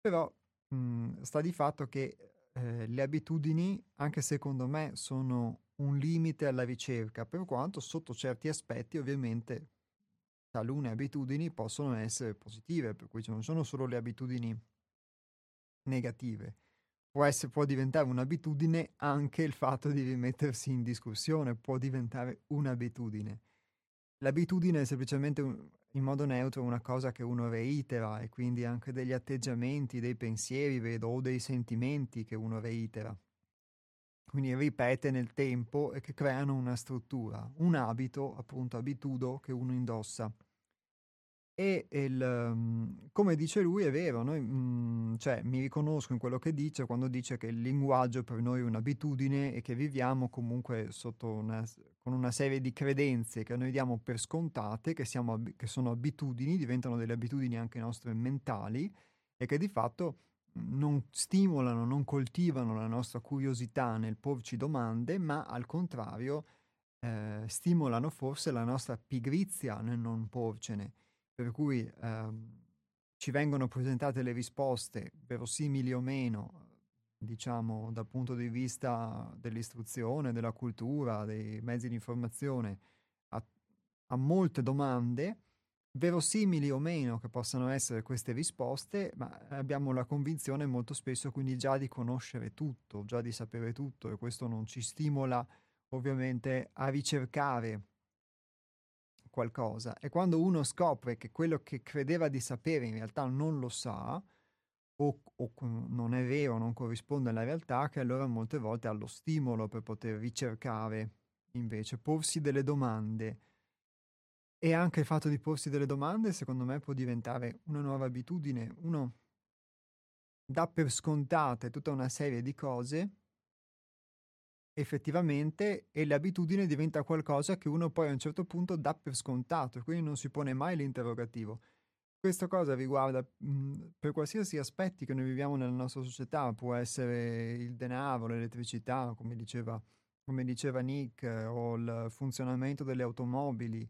Però mh, mhmm, sta di fatto che eh, le abitudini, anche secondo me, sono un limite alla ricerca, per quanto sotto certi aspetti ovviamente talune abitudini possono essere positive, per cui non sono solo le abitudini negative può, essere, può diventare un'abitudine anche il fatto di rimettersi in discussione, può diventare un'abitudine. L'abitudine è semplicemente un, in modo neutro una cosa che uno reitera e quindi anche degli atteggiamenti, dei pensieri, vedo, o dei sentimenti che uno reitera. Quindi ripete nel tempo e che creano una struttura, un abito, appunto abitudo che uno indossa. E il, mhmm, come dice lui è vero, noi, mhmm, cioè, mi riconosco in quello che dice quando dice che il linguaggio per noi è un'abitudine e che viviamo comunque una, con una serie di credenze che noi diamo per scontate, che, siamo, che sono abitudini, diventano delle abitudini anche nostre mentali e che di fatto non stimolano, non coltivano la nostra curiosità nel porci domande, ma al contrario eh, stimolano forse la nostra pigrizia nel non porcene per cui ehm, ci vengono presentate le risposte verosimili o meno, diciamo dal punto di vista dell'istruzione, della cultura, dei mezzi di informazione, a, a molte domande, verosimili o meno che possano essere queste risposte, ma abbiamo la convinzione molto spesso quindi già di conoscere tutto, già di sapere tutto e questo non ci stimola ovviamente a ricercare qualcosa e quando uno scopre che quello che credeva di sapere in realtà non lo sa o, o non è vero, non corrisponde alla realtà, che allora molte volte ha lo stimolo per poter ricercare invece, porsi delle domande. E anche il fatto di porsi delle domande, secondo me, può diventare una nuova abitudine. Uno dà per scontate tutta una serie di cose effettivamente e l'abitudine diventa qualcosa che uno poi a un certo punto dà per scontato, quindi non si pone mai l'interrogativo. Questa cosa riguarda mh, per qualsiasi aspetti che noi viviamo nella nostra società, può essere il denaro, l'elettricità, come diceva, come diceva Nick, o il funzionamento delle automobili,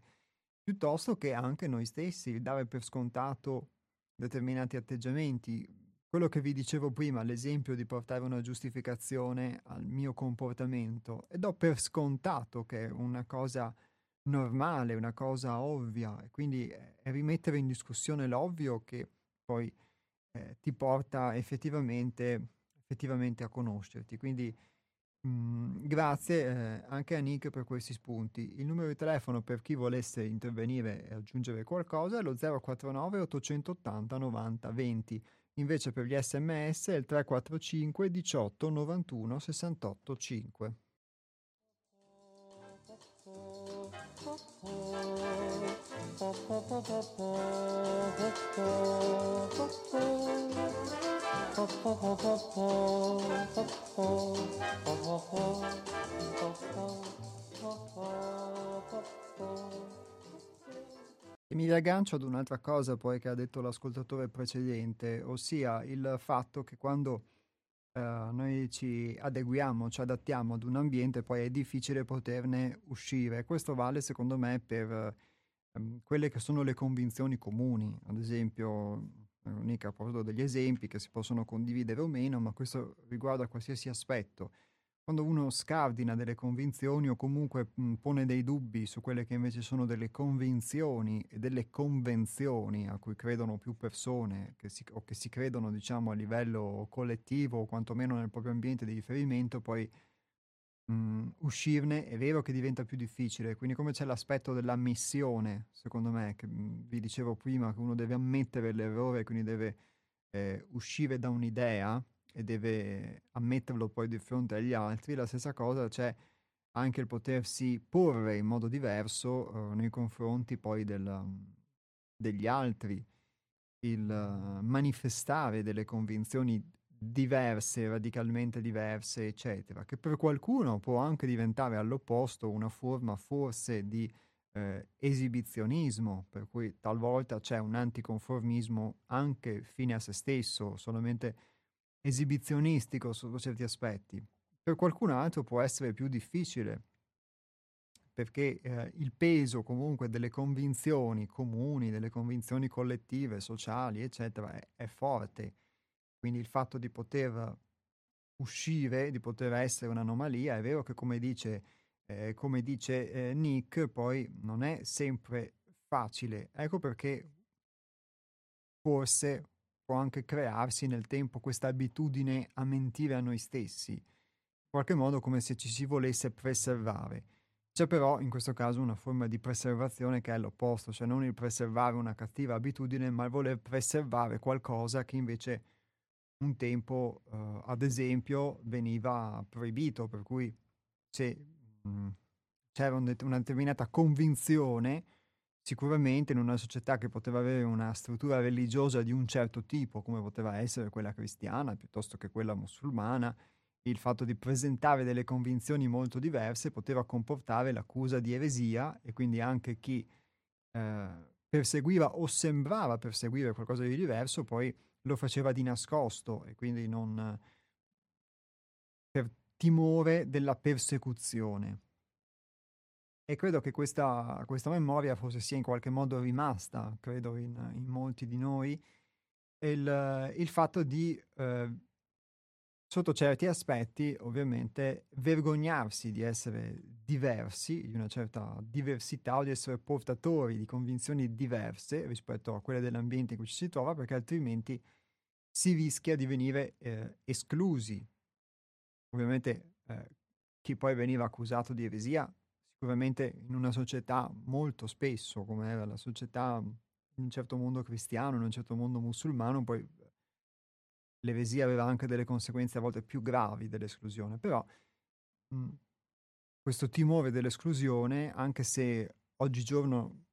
piuttosto che anche noi stessi, dare per scontato determinati atteggiamenti, quello che vi dicevo prima, l'esempio di portare una giustificazione al mio comportamento e do per scontato che è una cosa normale, una cosa ovvia, e quindi è rimettere in discussione l'ovvio che poi eh, ti porta effettivamente, effettivamente a conoscerti. Quindi Mm, grazie eh, anche a Nick per questi spunti. Il numero di telefono per chi volesse intervenire e aggiungere qualcosa è lo 049 880 90 20. Invece per gli sms è il 345 18 91 68 5. E mi riaggancio ad un'altra cosa poi che ha detto l'ascoltatore precedente, ossia il fatto che quando eh, noi ci adeguiamo, ci adattiamo ad un ambiente, poi è difficile poterne uscire. Questo vale secondo me per ehm, quelle che sono le convinzioni comuni, ad esempio Nica ha portato degli esempi che si possono condividere o meno, ma questo riguarda qualsiasi aspetto. Quando uno scardina delle convinzioni o comunque mh, pone dei dubbi su quelle che invece sono delle convinzioni e delle convenzioni a cui credono più persone che si, o che si credono diciamo a livello collettivo o quantomeno nel proprio ambiente di riferimento, poi mh, uscirne è vero che diventa più difficile, quindi come c'è l'aspetto dell'ammissione, secondo me, che mh, vi dicevo prima, che uno deve ammettere l'errore, quindi deve eh, uscire da un'idea e deve ammetterlo poi di fronte agli altri, la stessa cosa c'è anche il potersi porre in modo diverso uh, nei confronti poi del, degli altri, il uh, manifestare delle convinzioni diverse, radicalmente diverse, eccetera, che per qualcuno può anche diventare all'opposto una forma forse di eh, esibizionismo, per cui talvolta c'è un anticonformismo anche fine a se stesso, solamente esibizionistico sotto certi aspetti. Per qualcun altro può essere più difficile, perché eh, il peso comunque delle convinzioni comuni, delle convinzioni collettive, sociali, eccetera, è, è forte quindi il fatto di poter uscire, di poter essere un'anomalia, è vero che come dice, eh, come dice eh, Nick, poi non è sempre facile. Ecco perché forse può anche crearsi nel tempo questa abitudine a mentire a noi stessi, in qualche modo come se ci si volesse preservare. C'è però in questo caso una forma di preservazione che è l'opposto, cioè non il preservare una cattiva abitudine, ma il voler preservare qualcosa che invece un tempo, uh, ad esempio, veniva proibito, per cui se mh, mhmm, c'era un una determinata convinzione, sicuramente in una società che poteva avere una struttura religiosa di un certo tipo, come poteva essere quella cristiana piuttosto che quella musulmana, il fatto di presentare delle convinzioni molto diverse poteva comportare l'accusa di eresia e quindi anche chi eh, perseguiva o sembrava perseguire qualcosa di diverso poi lo faceva di nascosto e quindi non per timore della persecuzione. E credo che questa, questa memoria forse sia in qualche modo rimasta, credo, in, in molti di noi, il, il fatto di, eh, sotto certi aspetti, ovviamente, vergognarsi di essere diversi, di una certa diversità o di essere portatori di convinzioni diverse rispetto a quelle dell'ambiente in cui ci si trova, perché altrimenti si rischia di venire eh, esclusi. Ovviamente eh, chi poi veniva accusato di eresia, sicuramente in una società molto spesso, come era la società in un certo mondo cristiano, in un certo mondo musulmano, poi l'eresia aveva anche delle conseguenze a volte più gravi dell'esclusione, però mh, questo timore dell'esclusione, anche se oggigiorno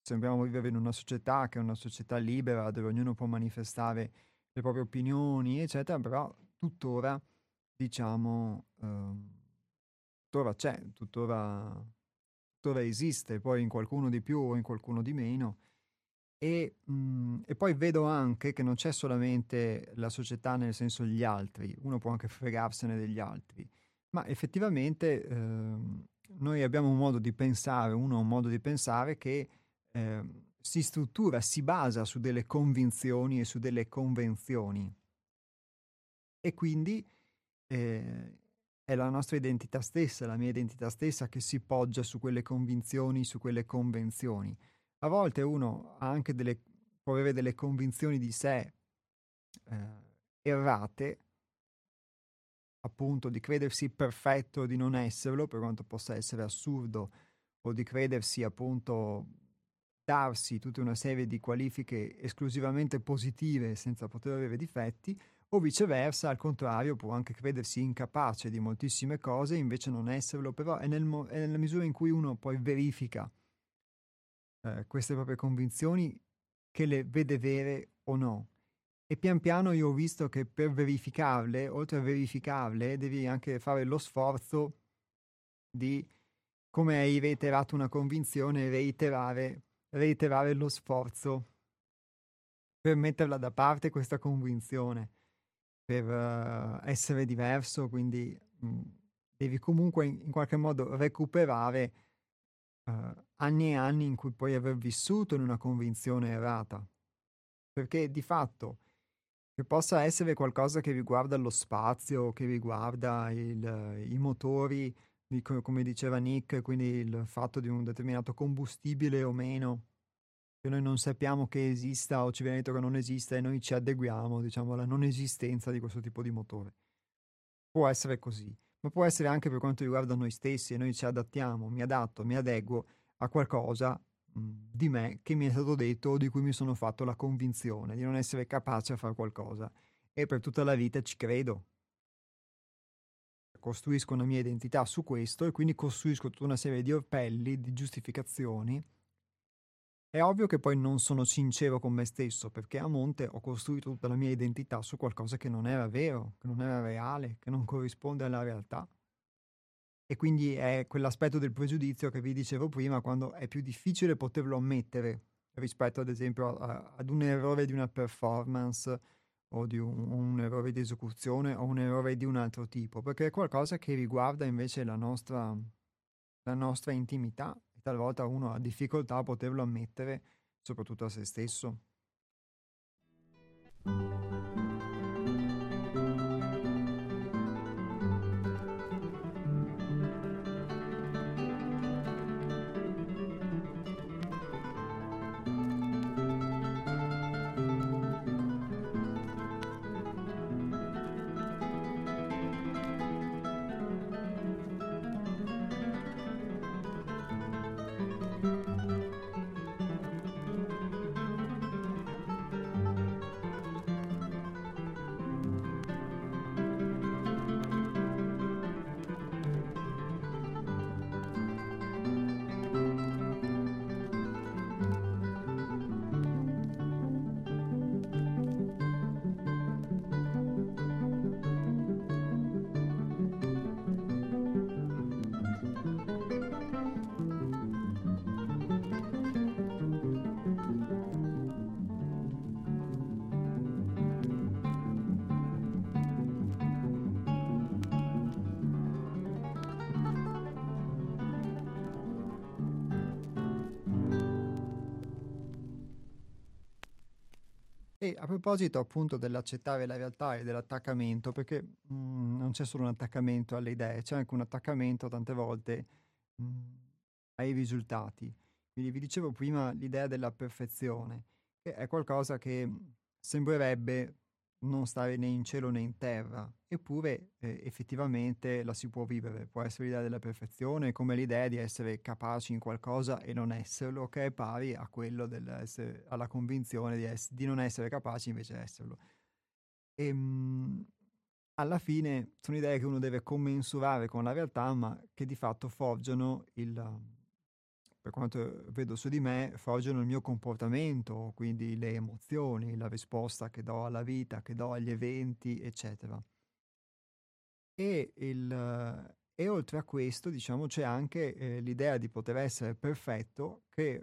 sembriamo vivere in una società che è una società libera dove ognuno può manifestare le proprie opinioni, eccetera, però tuttora, diciamo, ehm, tuttora c'è, tuttora, tuttora esiste, poi in qualcuno di più o in qualcuno di meno. E, mh, mhmm, e, poi vedo anche che non c'è solamente la società nel senso gli altri, uno può anche fregarsene degli altri, ma effettivamente eh, noi abbiamo un modo di pensare, uno ha un modo di pensare che eh, si struttura, si basa su delle convinzioni e su delle convenzioni. E quindi eh, è la nostra identità stessa, la mia identità stessa che si poggia su quelle convinzioni, su quelle convenzioni. A volte uno ha anche delle, può avere delle convinzioni di sé eh, errate appunto di credersi perfetto di non esserlo, per quanto possa essere assurdo, o di credersi appunto darsi tutta una serie di qualifiche esclusivamente positive senza poter avere difetti, o viceversa, al contrario, può anche credersi incapace di moltissime cose e invece non esserlo, però è, nel è nella misura in cui uno poi verifica eh, queste proprie convinzioni che le vede vere o no. E pian piano io ho visto che per verificarle, oltre a verificarle, devi anche fare lo sforzo di, come hai reiterato una convinzione, reiterare, reiterare lo sforzo per metterla da parte questa convinzione per uh, essere diverso, quindi mh, mm, devi comunque in, in, qualche modo recuperare uh, anni e anni in cui puoi aver vissuto in una convinzione errata. Perché di fatto che possa essere qualcosa che riguarda lo spazio, che riguarda il, i motori, come diceva Nick, quindi il fatto di un determinato combustibile o meno, che noi non sappiamo che esista o ci viene detto che non esista e noi ci adeguiamo, diciamo, alla non esistenza di questo tipo di motore. Può essere così, ma può essere anche per quanto riguarda noi stessi e noi ci adattiamo, mi adatto, mi adeguo a qualcosa mh, di me che mi è stato detto o di cui mi sono fatto la convinzione di non essere capace a fare qualcosa e per tutta la vita ci credo. Costruisco una mia identità su questo e quindi costruisco tutta una serie di orpelli, di giustificazioni è ovvio che poi non sono sincero con me stesso, perché a monte ho costruito tutta la mia identità su qualcosa che non era vero, che non era reale, che non corrisponde alla realtà. E quindi è quell'aspetto del pregiudizio che vi dicevo prima, quando è più difficile poterlo ammettere rispetto ad esempio a, ad un errore di una performance o di un, un, errore di esecuzione o un errore di un altro tipo, perché è qualcosa che riguarda invece la nostra, la nostra intimità talvolta uno ha difficoltà a poterlo ammettere, soprattutto a se stesso. A proposito appunto dell'accettare la realtà e dell'attaccamento, perché mh, mhmm, non c'è solo un attaccamento alle idee, c'è anche un attaccamento tante volte mh, mhmm, ai risultati. Quindi vi dicevo prima l'idea della perfezione, che è qualcosa che sembrerebbe non stare né in cielo né in terra, eppure eh, effettivamente la si può vivere. Può essere l'idea della perfezione, come l'idea di essere capaci in qualcosa e non esserlo, che è pari a quello alla convinzione di, ess- di, non essere capaci invece di esserlo. E, ehm, mh, alla fine sono idee che uno deve commensurare con la realtà, ma che di fatto forgiano il per quanto vedo su di me, forgiano il mio comportamento, quindi le emozioni, la risposta che do alla vita, che do agli eventi, eccetera. E, il, e oltre a questo, diciamo, c'è anche eh, l'idea di poter essere perfetto che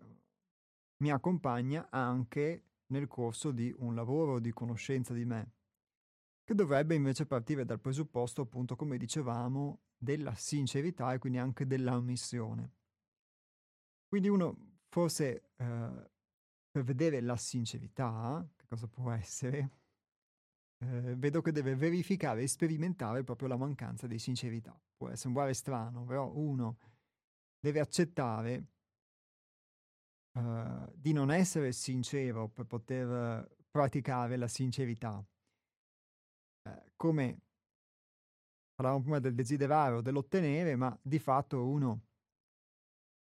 mi accompagna anche nel corso di un lavoro di conoscenza di me, che dovrebbe invece partire dal presupposto, appunto, come dicevamo, della sincerità e quindi anche dell'ammissione. Quindi uno forse eh, per vedere la sincerità, che cosa può essere, eh, vedo che deve verificare e sperimentare proprio la mancanza di sincerità. Può sembrare strano, però uno deve accettare eh, di non essere sincero per poter praticare la sincerità. Eh, come parlavamo prima del desiderare o dell'ottenere, ma di fatto uno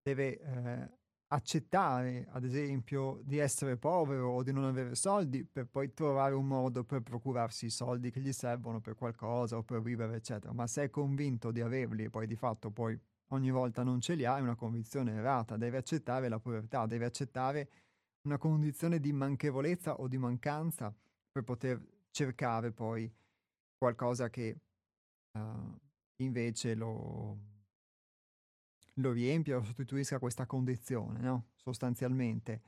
deve eh, accettare, ad esempio, di essere povero o di non avere soldi per poi trovare un modo per procurarsi i soldi che gli servono per qualcosa o per vivere, eccetera. Ma se è convinto di averli e poi di fatto poi ogni volta non ce li ha, è una convinzione errata. Deve accettare la povertà, deve accettare una condizione di manchevolezza o di mancanza per poter cercare poi qualcosa che uh, invece lo, lo riempia o sostituisca questa condizione, no? sostanzialmente.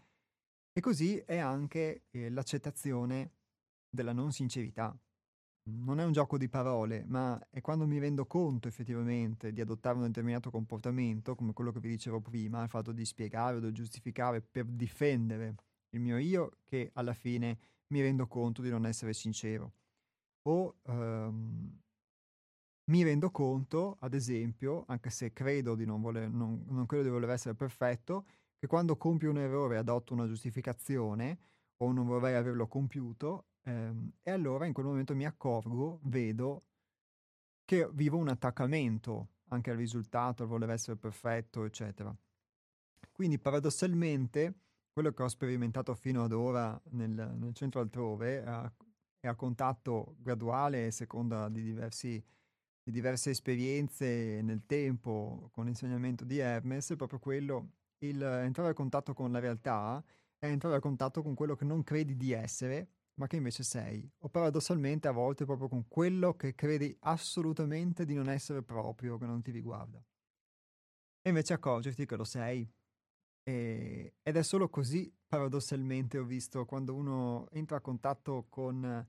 E così è anche eh, l'accettazione della non sincerità. Non è un gioco di parole, ma è quando mi rendo conto effettivamente di adottare un determinato comportamento, come quello che vi dicevo prima, il fatto di spiegare o di giustificare per difendere il mio io, che alla fine mi rendo conto di non essere sincero. O um, mi rendo conto, ad esempio, anche se credo di non, voler, non, non credo di voler essere perfetto, che quando compio un errore adotto una giustificazione o non vorrei averlo compiuto, ehm, e allora in quel momento mi accorgo, vedo che vivo un attaccamento anche al risultato, al voler essere perfetto, eccetera. Quindi paradossalmente quello che ho sperimentato fino ad ora nel, nel centro altrove è a contatto graduale e seconda di diversi di diverse esperienze nel tempo con l'insegnamento di Hermes è proprio quello, il entrare a contatto con la realtà è entrare a contatto con quello che non credi di essere, ma che invece sei, o paradossalmente a volte proprio con quello che credi assolutamente di non essere proprio, che non ti riguarda. E invece accorgerti che lo sei. E, ed è solo così, paradossalmente, ho visto, quando uno entra a contatto con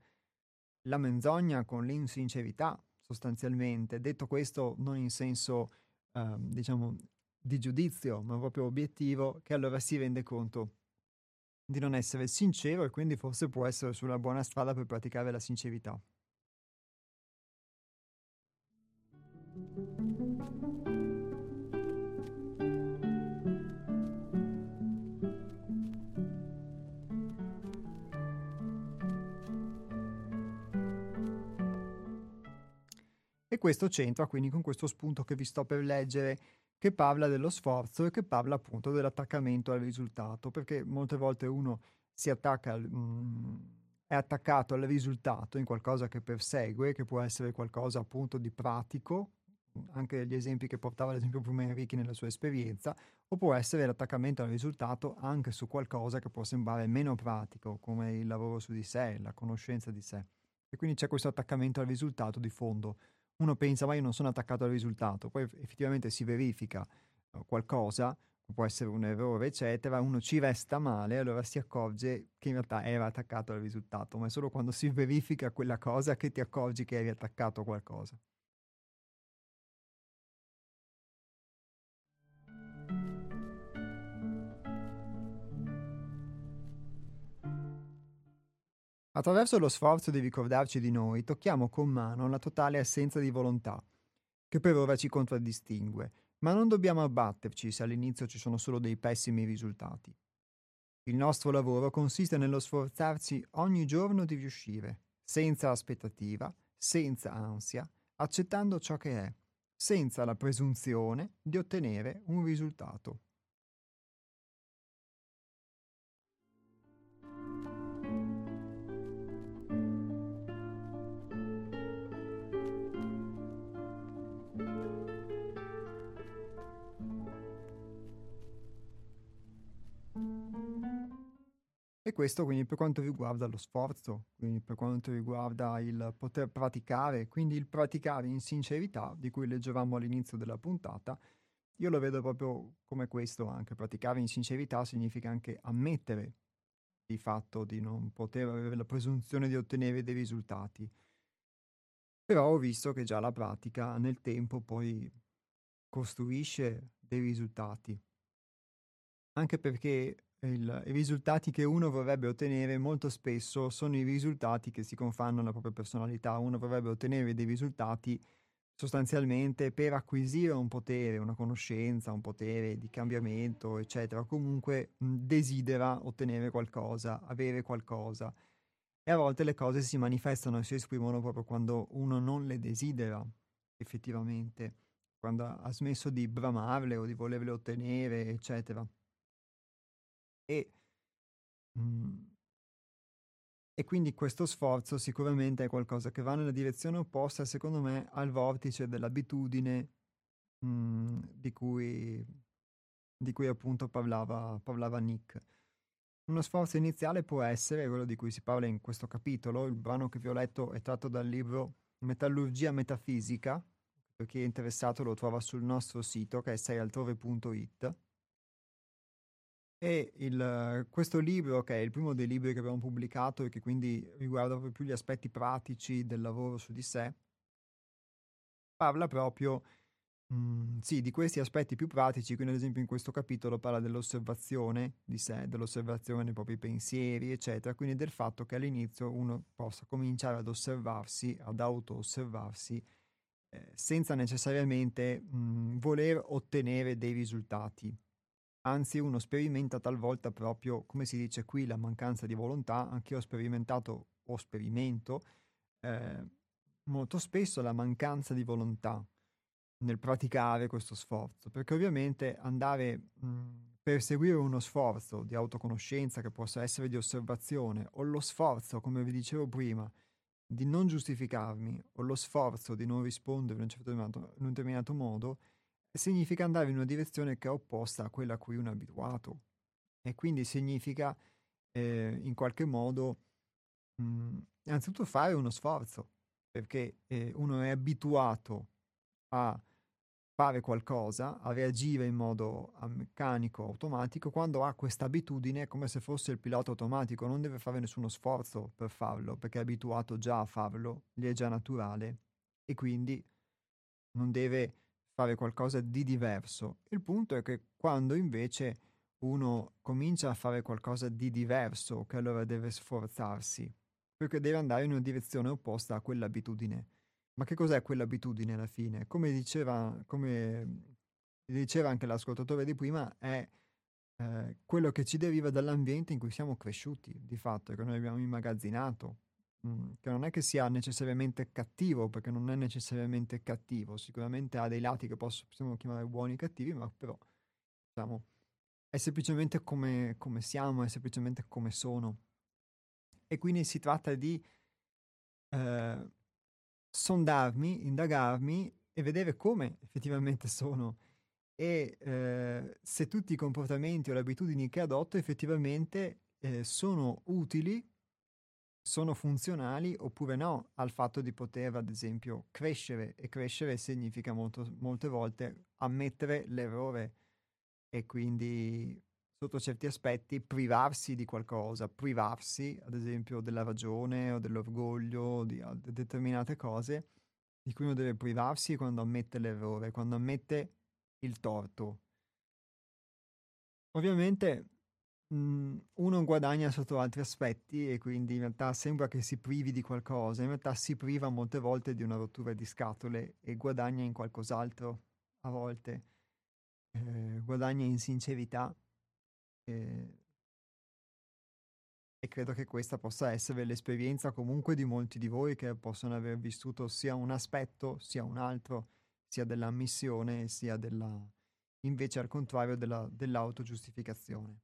la menzogna, con l'insincerità, sostanzialmente. Detto questo, non in senso, uh, diciamo, di giudizio, ma proprio obiettivo, che allora si rende conto di non essere sincero e quindi forse può essere sulla buona strada per praticare la sincerità. Questo c'entra quindi con questo spunto che vi sto per leggere, che parla dello sforzo e che parla appunto dell'attaccamento al risultato, perché molte volte uno si attacca, mh, mm, è attaccato al risultato in qualcosa che persegue, che può essere qualcosa appunto di pratico, anche gli esempi che portava ad esempio prima Enrichi nella sua esperienza, o può essere l'attaccamento al risultato anche su qualcosa che può sembrare meno pratico, come il lavoro su di sé, la conoscenza di sé. E quindi c'è questo attaccamento al risultato di fondo uno pensa ma io non sono attaccato al risultato, poi effettivamente si verifica uh, qualcosa, può essere un errore eccetera, uno ci resta male, allora si accorge che in realtà era attaccato al risultato, ma è solo quando si verifica quella cosa che ti accorgi che eri attaccato a qualcosa. Attraverso lo sforzo di ricordarci di noi, tocchiamo con mano la totale assenza di volontà, che per ora ci contraddistingue, ma non dobbiamo abbatterci se all'inizio ci sono solo dei pessimi risultati. Il nostro lavoro consiste nello sforzarci ogni giorno di riuscire, senza aspettativa, senza ansia, accettando ciò che è, senza la presunzione di ottenere un risultato. Questo quindi per quanto riguarda lo sforzo, quindi per quanto riguarda il poter praticare, quindi il praticare in sincerità di cui leggevamo all'inizio della puntata, io lo vedo proprio come questo anche. Praticare in sincerità significa anche ammettere di fatto di non poter avere la presunzione di ottenere dei risultati. Però ho visto che già la pratica nel tempo poi costruisce dei risultati. Anche perché il, i risultati che uno vorrebbe ottenere molto spesso sono i risultati che si confanno alla propria personalità. Uno vorrebbe ottenere dei risultati sostanzialmente per acquisire un potere, una conoscenza, un potere di cambiamento, eccetera. Comunque mh, desidera ottenere qualcosa, avere qualcosa. E a volte le cose si manifestano e si esprimono proprio quando uno non le desidera. effettivamente, quando ha smesso di bramarle o di volerle ottenere, eccetera. E, mh, e quindi questo sforzo sicuramente è qualcosa che va nella direzione opposta, secondo me, al vortice dell'abitudine mh, di, cui, di cui appunto parlava, parlava Nick. Uno sforzo iniziale può essere quello di cui si parla in questo capitolo, il brano che vi ho letto è tratto dal libro Metallurgia Metafisica, per chi è interessato lo trova sul nostro sito che è seialtrove.it. E il, questo libro, che è il primo dei libri che abbiamo pubblicato e che quindi riguarda proprio più gli aspetti pratici del lavoro su di sé, parla proprio Mhmm, sì, di questi aspetti più pratici, quindi ad esempio in questo capitolo parla dell'osservazione di sé, dell'osservazione dei propri pensieri, eccetera, quindi del fatto che all'inizio uno possa cominciare ad osservarsi, ad auto-osservarsi, eh, senza necessariamente mh, mhmm, voler ottenere dei risultati. Anzi, uno sperimenta talvolta proprio, come si dice qui, la mancanza di volontà, anche io ho sperimentato o sperimento eh, molto spesso la mancanza di volontà nel praticare questo sforzo, perché ovviamente andare mh, perseguire uno sforzo di autoconoscenza che possa essere di osservazione o lo sforzo, come vi dicevo prima, di non giustificarmi o lo sforzo di non rispondere in un, certo in un determinato modo, significa andare in una direzione che è opposta a quella a cui uno è abituato. E quindi significa eh, in qualche modo mh, innanzitutto fare uno sforzo, perché eh, uno è abituato a fare qualcosa, a reagire in modo meccanico, automatico, quando ha questa abitudine è come se fosse il pilota automatico, non deve fare nessuno sforzo per farlo, perché è abituato già a farlo, gli è già naturale e quindi non deve fare qualcosa di diverso. Il punto è che quando invece uno comincia a fare qualcosa di diverso, che allora deve sforzarsi, perché deve andare in una direzione opposta a quell'abitudine ma che cos'è quell'abitudine alla fine? Come diceva, come diceva anche l'ascoltatore di prima, è eh, quello che ci deriva dall'ambiente in cui siamo cresciuti, di fatto, che noi abbiamo immagazzinato, che non è che sia necessariamente cattivo, perché non è necessariamente cattivo, sicuramente ha dei lati che possiamo chiamare buoni e cattivi, ma però, diciamo, è semplicemente come, come siamo, è semplicemente come sono. E quindi si tratta di... Eh, sondarmi, indagarmi e vedere come effettivamente sono e eh, se tutti i comportamenti o le abitudini che adotto effettivamente eh, sono utili, sono funzionali oppure no al fatto di poter ad esempio crescere e crescere significa molto, molte volte ammettere l'errore e quindi sotto certi aspetti privarsi di qualcosa, privarsi ad esempio della ragione o dell'orgoglio, di determinate cose di cui uno deve privarsi quando ammette l'errore, quando ammette il torto. Ovviamente uno guadagna sotto altri aspetti e quindi in realtà sembra che si privi di qualcosa, in realtà si priva molte volte di una rottura di scatole e guadagna in qualcos'altro a volte, eh, guadagna in sincerità e, e credo che questa possa essere l'esperienza comunque di molti di voi che possono aver vissuto sia un aspetto sia un altro, sia dell'ammissione sia della, invece al contrario della, dell'autogiustificazione.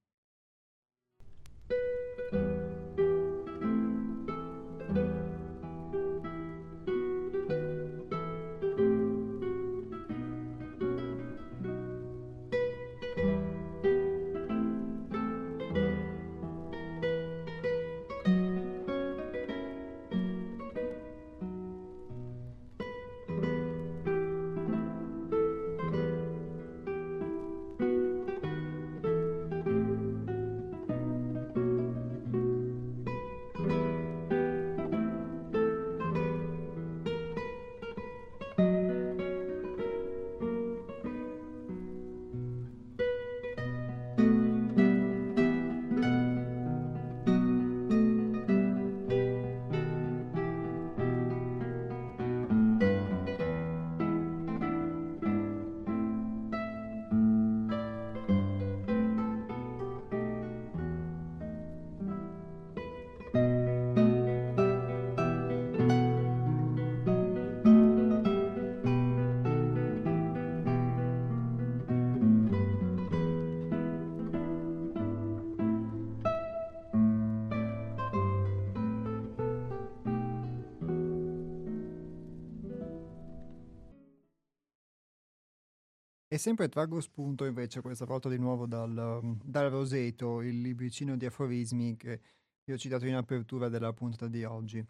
Sempre traggo spunto invece questa volta di nuovo dal, dal Roseto, il libricino di aforismi che vi ho citato in apertura della puntata di oggi.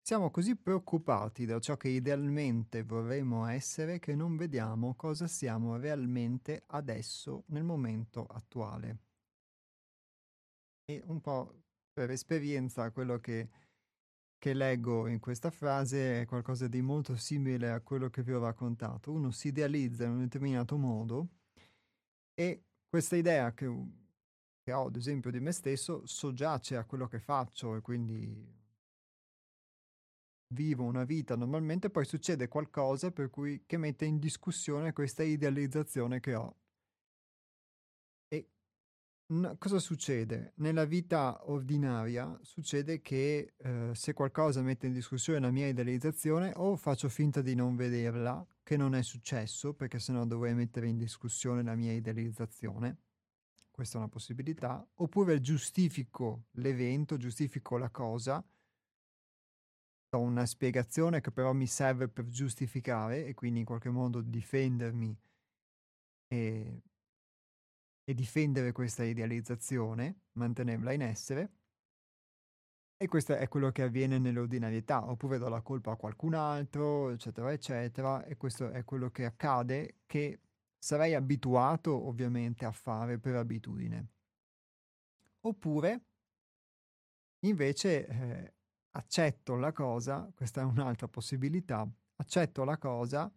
Siamo così preoccupati da ciò che idealmente vorremmo essere che non vediamo cosa siamo realmente adesso nel momento attuale. E un po' per esperienza quello che che leggo in questa frase è qualcosa di molto simile a quello che vi ho raccontato. Uno si idealizza in un determinato modo e questa idea che, che ho, ad esempio, di me stesso soggiace a quello che faccio e quindi vivo una vita normalmente, poi succede qualcosa per cui che mette in discussione questa idealizzazione che ho. N- cosa succede? Nella vita ordinaria succede che eh, se qualcosa mette in discussione la mia idealizzazione o faccio finta di non vederla, che non è successo perché sennò dovrei mettere in discussione la mia idealizzazione, questa è una possibilità, oppure giustifico l'evento, giustifico la cosa, do una spiegazione che però mi serve per giustificare e quindi in qualche modo difendermi e e difendere questa idealizzazione, mantenerla in essere. E questo è quello che avviene nell'ordinarietà, oppure do la colpa a qualcun altro, eccetera, eccetera, e questo è quello che accade che sarei abituato ovviamente a fare per abitudine. Oppure, invece, eh, accetto la cosa, questa è un'altra possibilità, accetto la cosa,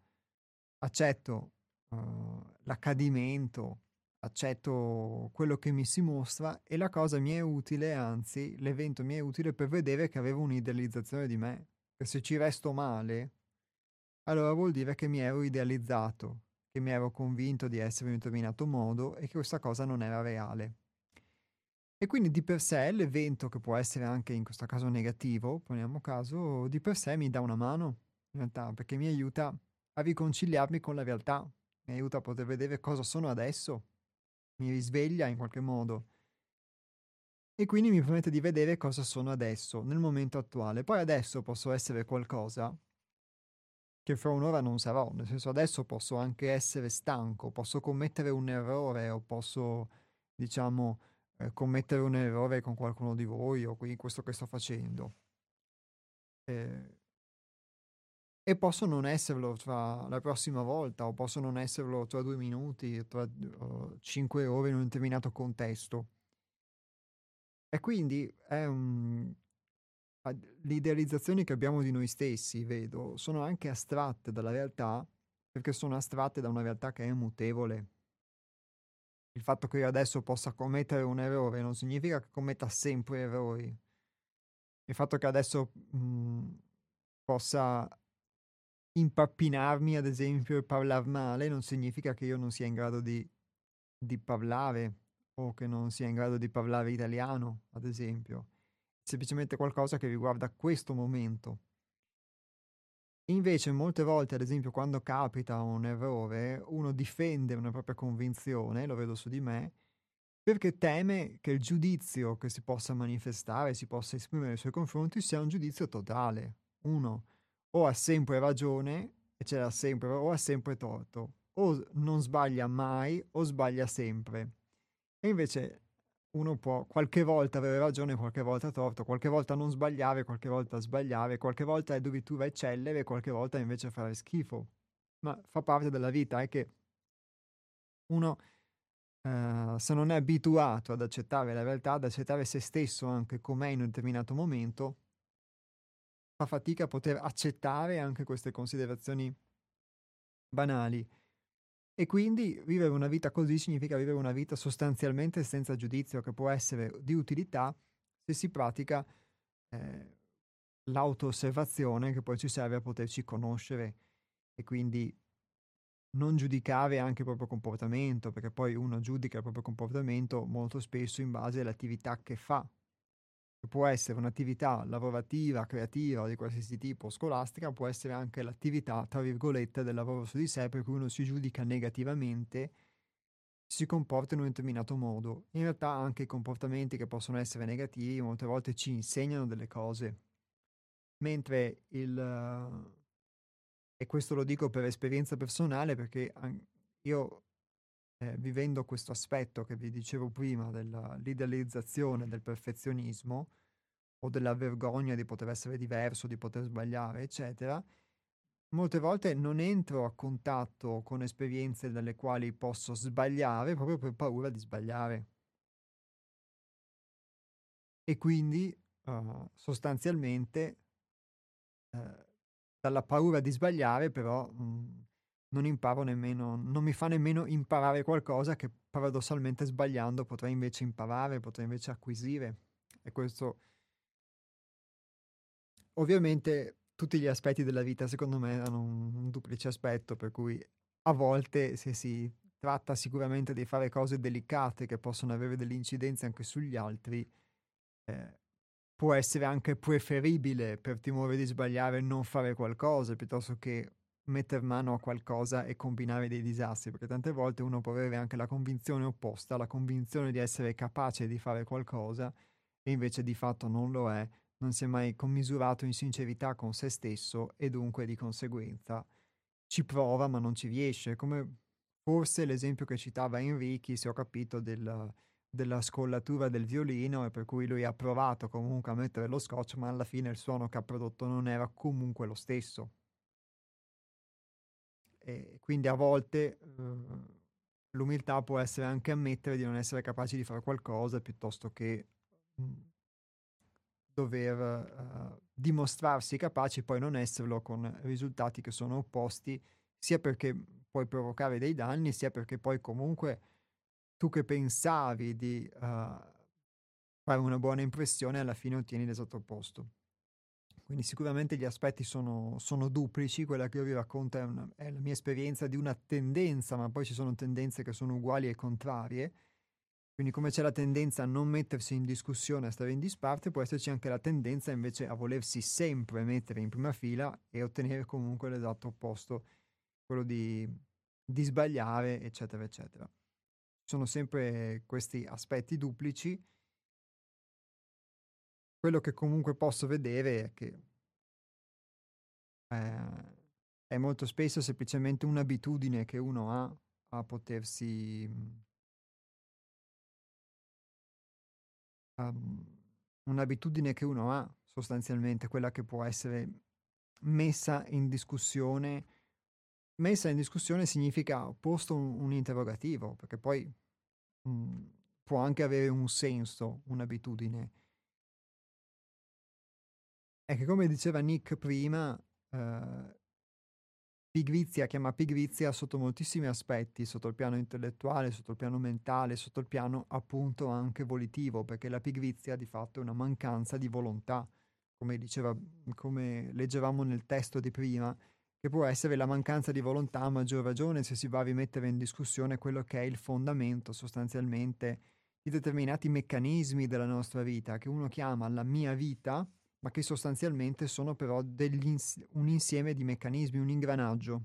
accetto uh, l'accadimento, accetto quello che mi si mostra e la cosa mi è utile, anzi l'evento mi è utile per vedere che avevo un'idealizzazione di me. E se ci resto male, allora vuol dire che mi ero idealizzato, che mi ero convinto di essere in un determinato modo e che questa cosa non era reale. E quindi di per sé l'evento, che può essere anche in questo caso negativo, poniamo caso, di per sé mi dà una mano, in realtà, perché mi aiuta a riconciliarmi con la realtà, mi aiuta a poter vedere cosa sono adesso mi risveglia in qualche modo. E quindi mi permette di vedere cosa sono adesso, nel momento attuale. Poi adesso posso essere qualcosa che fra un'ora non sarò, nel senso adesso posso anche essere stanco, posso commettere un errore o posso, diciamo, eh, commettere un errore con qualcuno di voi o qui questo che sto facendo. Eh, e posso non esserlo tra la prossima volta o posso non esserlo tra due minuti, tra uh, cinque ore in un determinato contesto. E quindi è un... le idealizzazioni che abbiamo di noi stessi, vedo, sono anche astratte dalla realtà perché sono astratte da una realtà che è mutevole. Il fatto che io adesso possa commettere un errore non significa che commetta sempre errori. Il fatto che adesso mh, possa impappinarmi, ad esempio, e parlare male non significa che io non sia in grado di, di parlare o che non sia in grado di parlare italiano, ad esempio. Semplicemente qualcosa che riguarda questo momento. Invece, molte volte, ad esempio, quando capita un errore, uno difende una propria convinzione, lo vedo su di me, perché teme che il giudizio che si possa manifestare, si possa esprimere nei suoi confronti, sia un giudizio totale. Uno, o ha sempre ragione e ce l'ha sempre, o ha sempre torto, o non sbaglia mai o sbaglia sempre. E invece uno può qualche volta avere ragione, qualche volta torto, qualche volta non sbagliare, qualche volta sbagliare, qualche volta addirittura eccellere, qualche volta invece fare schifo. Ma fa parte della vita, è che uno Uh, se non è abituato ad accettare la realtà, ad accettare se stesso anche com'è in un determinato momento, fa fatica a poter accettare anche queste considerazioni banali. E quindi vivere una vita così significa vivere una vita sostanzialmente senza giudizio, che può essere di utilità se si pratica eh, l'auto-osservazione che poi ci serve a poterci conoscere e quindi non giudicare anche il proprio comportamento, perché poi uno giudica il proprio comportamento molto spesso in base all'attività che fa, può essere un'attività lavorativa, creativa di qualsiasi tipo, scolastica, può essere anche l'attività, tra virgolette, del lavoro su di sé, per cui uno si giudica negativamente, si comporta in un determinato modo. In realtà anche i comportamenti che possono essere negativi molte volte ci insegnano delle cose, mentre il... e questo lo dico per esperienza personale perché io eh, vivendo questo aspetto che vi dicevo prima dell'idealizzazione del perfezionismo o della vergogna di poter essere diverso, di poter sbagliare, eccetera, molte volte non entro a contatto con esperienze dalle quali posso sbagliare proprio per paura di sbagliare. E quindi uh, sostanzialmente uh, dalla paura di sbagliare però mh, mhmm, non imparo nemmeno, non mi fa nemmeno imparare qualcosa che paradossalmente sbagliando potrei invece imparare, potrei invece acquisire. E questo ovviamente tutti gli aspetti della vita secondo me hanno un, un duplice aspetto, per cui a volte se si tratta sicuramente di fare cose delicate che possono avere delle incidenze anche sugli altri, eh, può essere anche preferibile per timore di sbagliare non fare qualcosa piuttosto che mettere mano a qualcosa e combinare dei disastri, perché tante volte uno può avere anche la convinzione opposta, la convinzione di essere capace di fare qualcosa e invece di fatto non lo è, non si è mai commisurato in sincerità con se stesso e dunque di conseguenza ci prova ma non ci riesce, come forse l'esempio che citava Enrichi, se ho capito, del, della scollatura del violino e per cui lui ha provato comunque a mettere lo scotch ma alla fine il suono che ha prodotto non era comunque lo stesso. E quindi a volte uh, l'umiltà può essere anche ammettere di non essere capaci di fare qualcosa piuttosto che mh, mhmm, dover uh, dimostrarsi capaci e poi non esserlo con risultati che sono opposti, sia perché puoi provocare dei danni, sia perché poi comunque tu che pensavi di uh, fare una buona impressione alla fine ottieni l'esatto opposto. Quindi sicuramente gli aspetti sono, sono duplici, quella che io vi racconto è, una, è, la mia esperienza di una tendenza, ma poi ci sono tendenze che sono uguali e contrarie. Quindi come c'è la tendenza a non mettersi in discussione, a stare in disparte, può esserci anche la tendenza invece a volersi sempre mettere in prima fila e ottenere comunque l'esatto opposto, quello di, di sbagliare, eccetera, eccetera. Sono sempre questi aspetti duplici quello che comunque posso vedere è che eh, è molto spesso semplicemente un'abitudine che uno ha a potersi um, un'abitudine che uno ha sostanzialmente quella che può essere messa in discussione. Messa in discussione significa posto un, un interrogativo perché poi mh, mm, può anche avere un senso un'abitudine è che come diceva Nick prima, eh, pigrizia chiama pigrizia sotto moltissimi aspetti, sotto il piano intellettuale, sotto il piano mentale, sotto il piano appunto anche volitivo, perché la pigrizia di fatto è una mancanza di volontà, come diceva, come leggevamo nel testo di prima, che può essere la mancanza di volontà a maggior ragione se si va a rimettere in discussione quello che è il fondamento sostanzialmente di determinati meccanismi della nostra vita, che uno chiama la mia vita, ma che sostanzialmente sono però un insieme di meccanismi, un ingranaggio.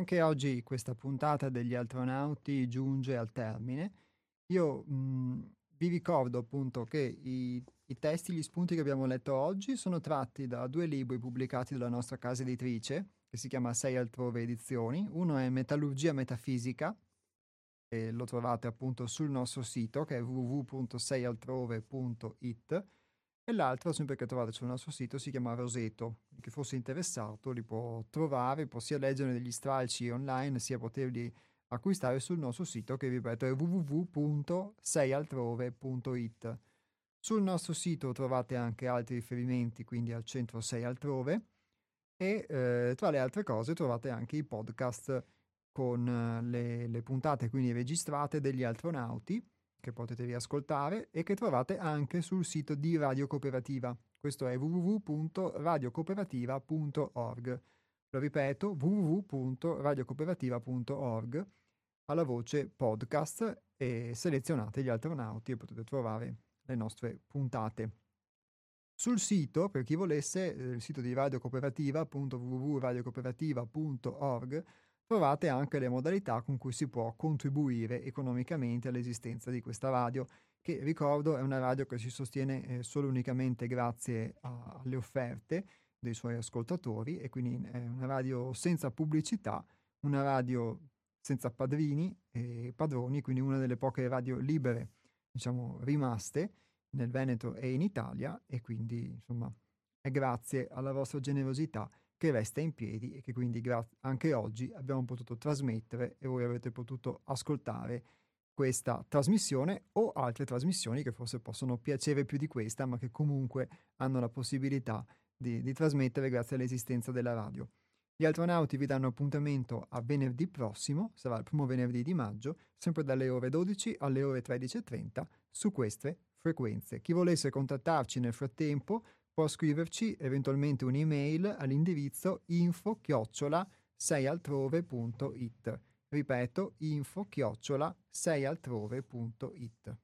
Anche oggi questa puntata degli astronauti giunge al termine. Io mh, mhmm, vi ricordo appunto che i, i testi, gli spunti che abbiamo letto oggi sono tratti da due libri pubblicati dalla nostra casa editrice, che si chiama Sei altrove edizioni. Uno è Metallurgia metafisica, e lo trovate appunto sul nostro sito che è www.seialtrove.it e l'altro, sempre che trovate sul nostro sito, si chiama Roseto. Chi fosse interessato li può trovare, può sia leggere degli stralci online, sia poterli acquistare sul nostro sito che ripeto è www.seialtrove.it. Sul nostro sito trovate anche altri riferimenti, quindi al centro 6 altrove e eh, tra le altre cose trovate anche i podcast con eh, le, le puntate quindi registrate degli astronauti che potete riascoltare e che trovate anche sul sito di Radio Cooperativa. Questo è www.radiocooperativa.org. Lo ripeto, www.radiocooperativa.org alla voce podcast e selezionate gli astronauti e potete trovare le nostre puntate. Sul sito, per chi volesse, eh, il sito di Radio Cooperativa, www.radiocooperativa.org, trovate anche le modalità con cui si può contribuire economicamente all'esistenza di questa radio, che ricordo è una radio che si sostiene eh, solo unicamente grazie a, alle offerte dei suoi ascoltatori e quindi è una radio senza pubblicità, una radio senza padrini e padroni, quindi una delle poche radio libere, diciamo, rimaste nel Veneto e in Italia e quindi insomma è grazie alla vostra generosità che resta in piedi e che quindi gra- anche oggi abbiamo potuto trasmettere e voi avete potuto ascoltare questa trasmissione o altre trasmissioni che forse possono piacere più di questa ma che comunque hanno la possibilità di, di trasmettere grazie all'esistenza della radio. Gli astronauti vi danno appuntamento a venerdì prossimo, sarà il primo venerdì di maggio, sempre dalle ore 12 alle ore 13.30 su queste frequenze. Chi volesse contattarci nel frattempo può scriverci eventualmente un'email all'indirizzo info chiocciola seialtrove.it. Ripeto, info chiocciola seialtrove.it.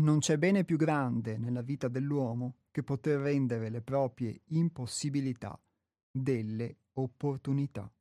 Non c'è bene più grande nella vita dell'uomo che poter rendere le proprie impossibilità delle opportunità.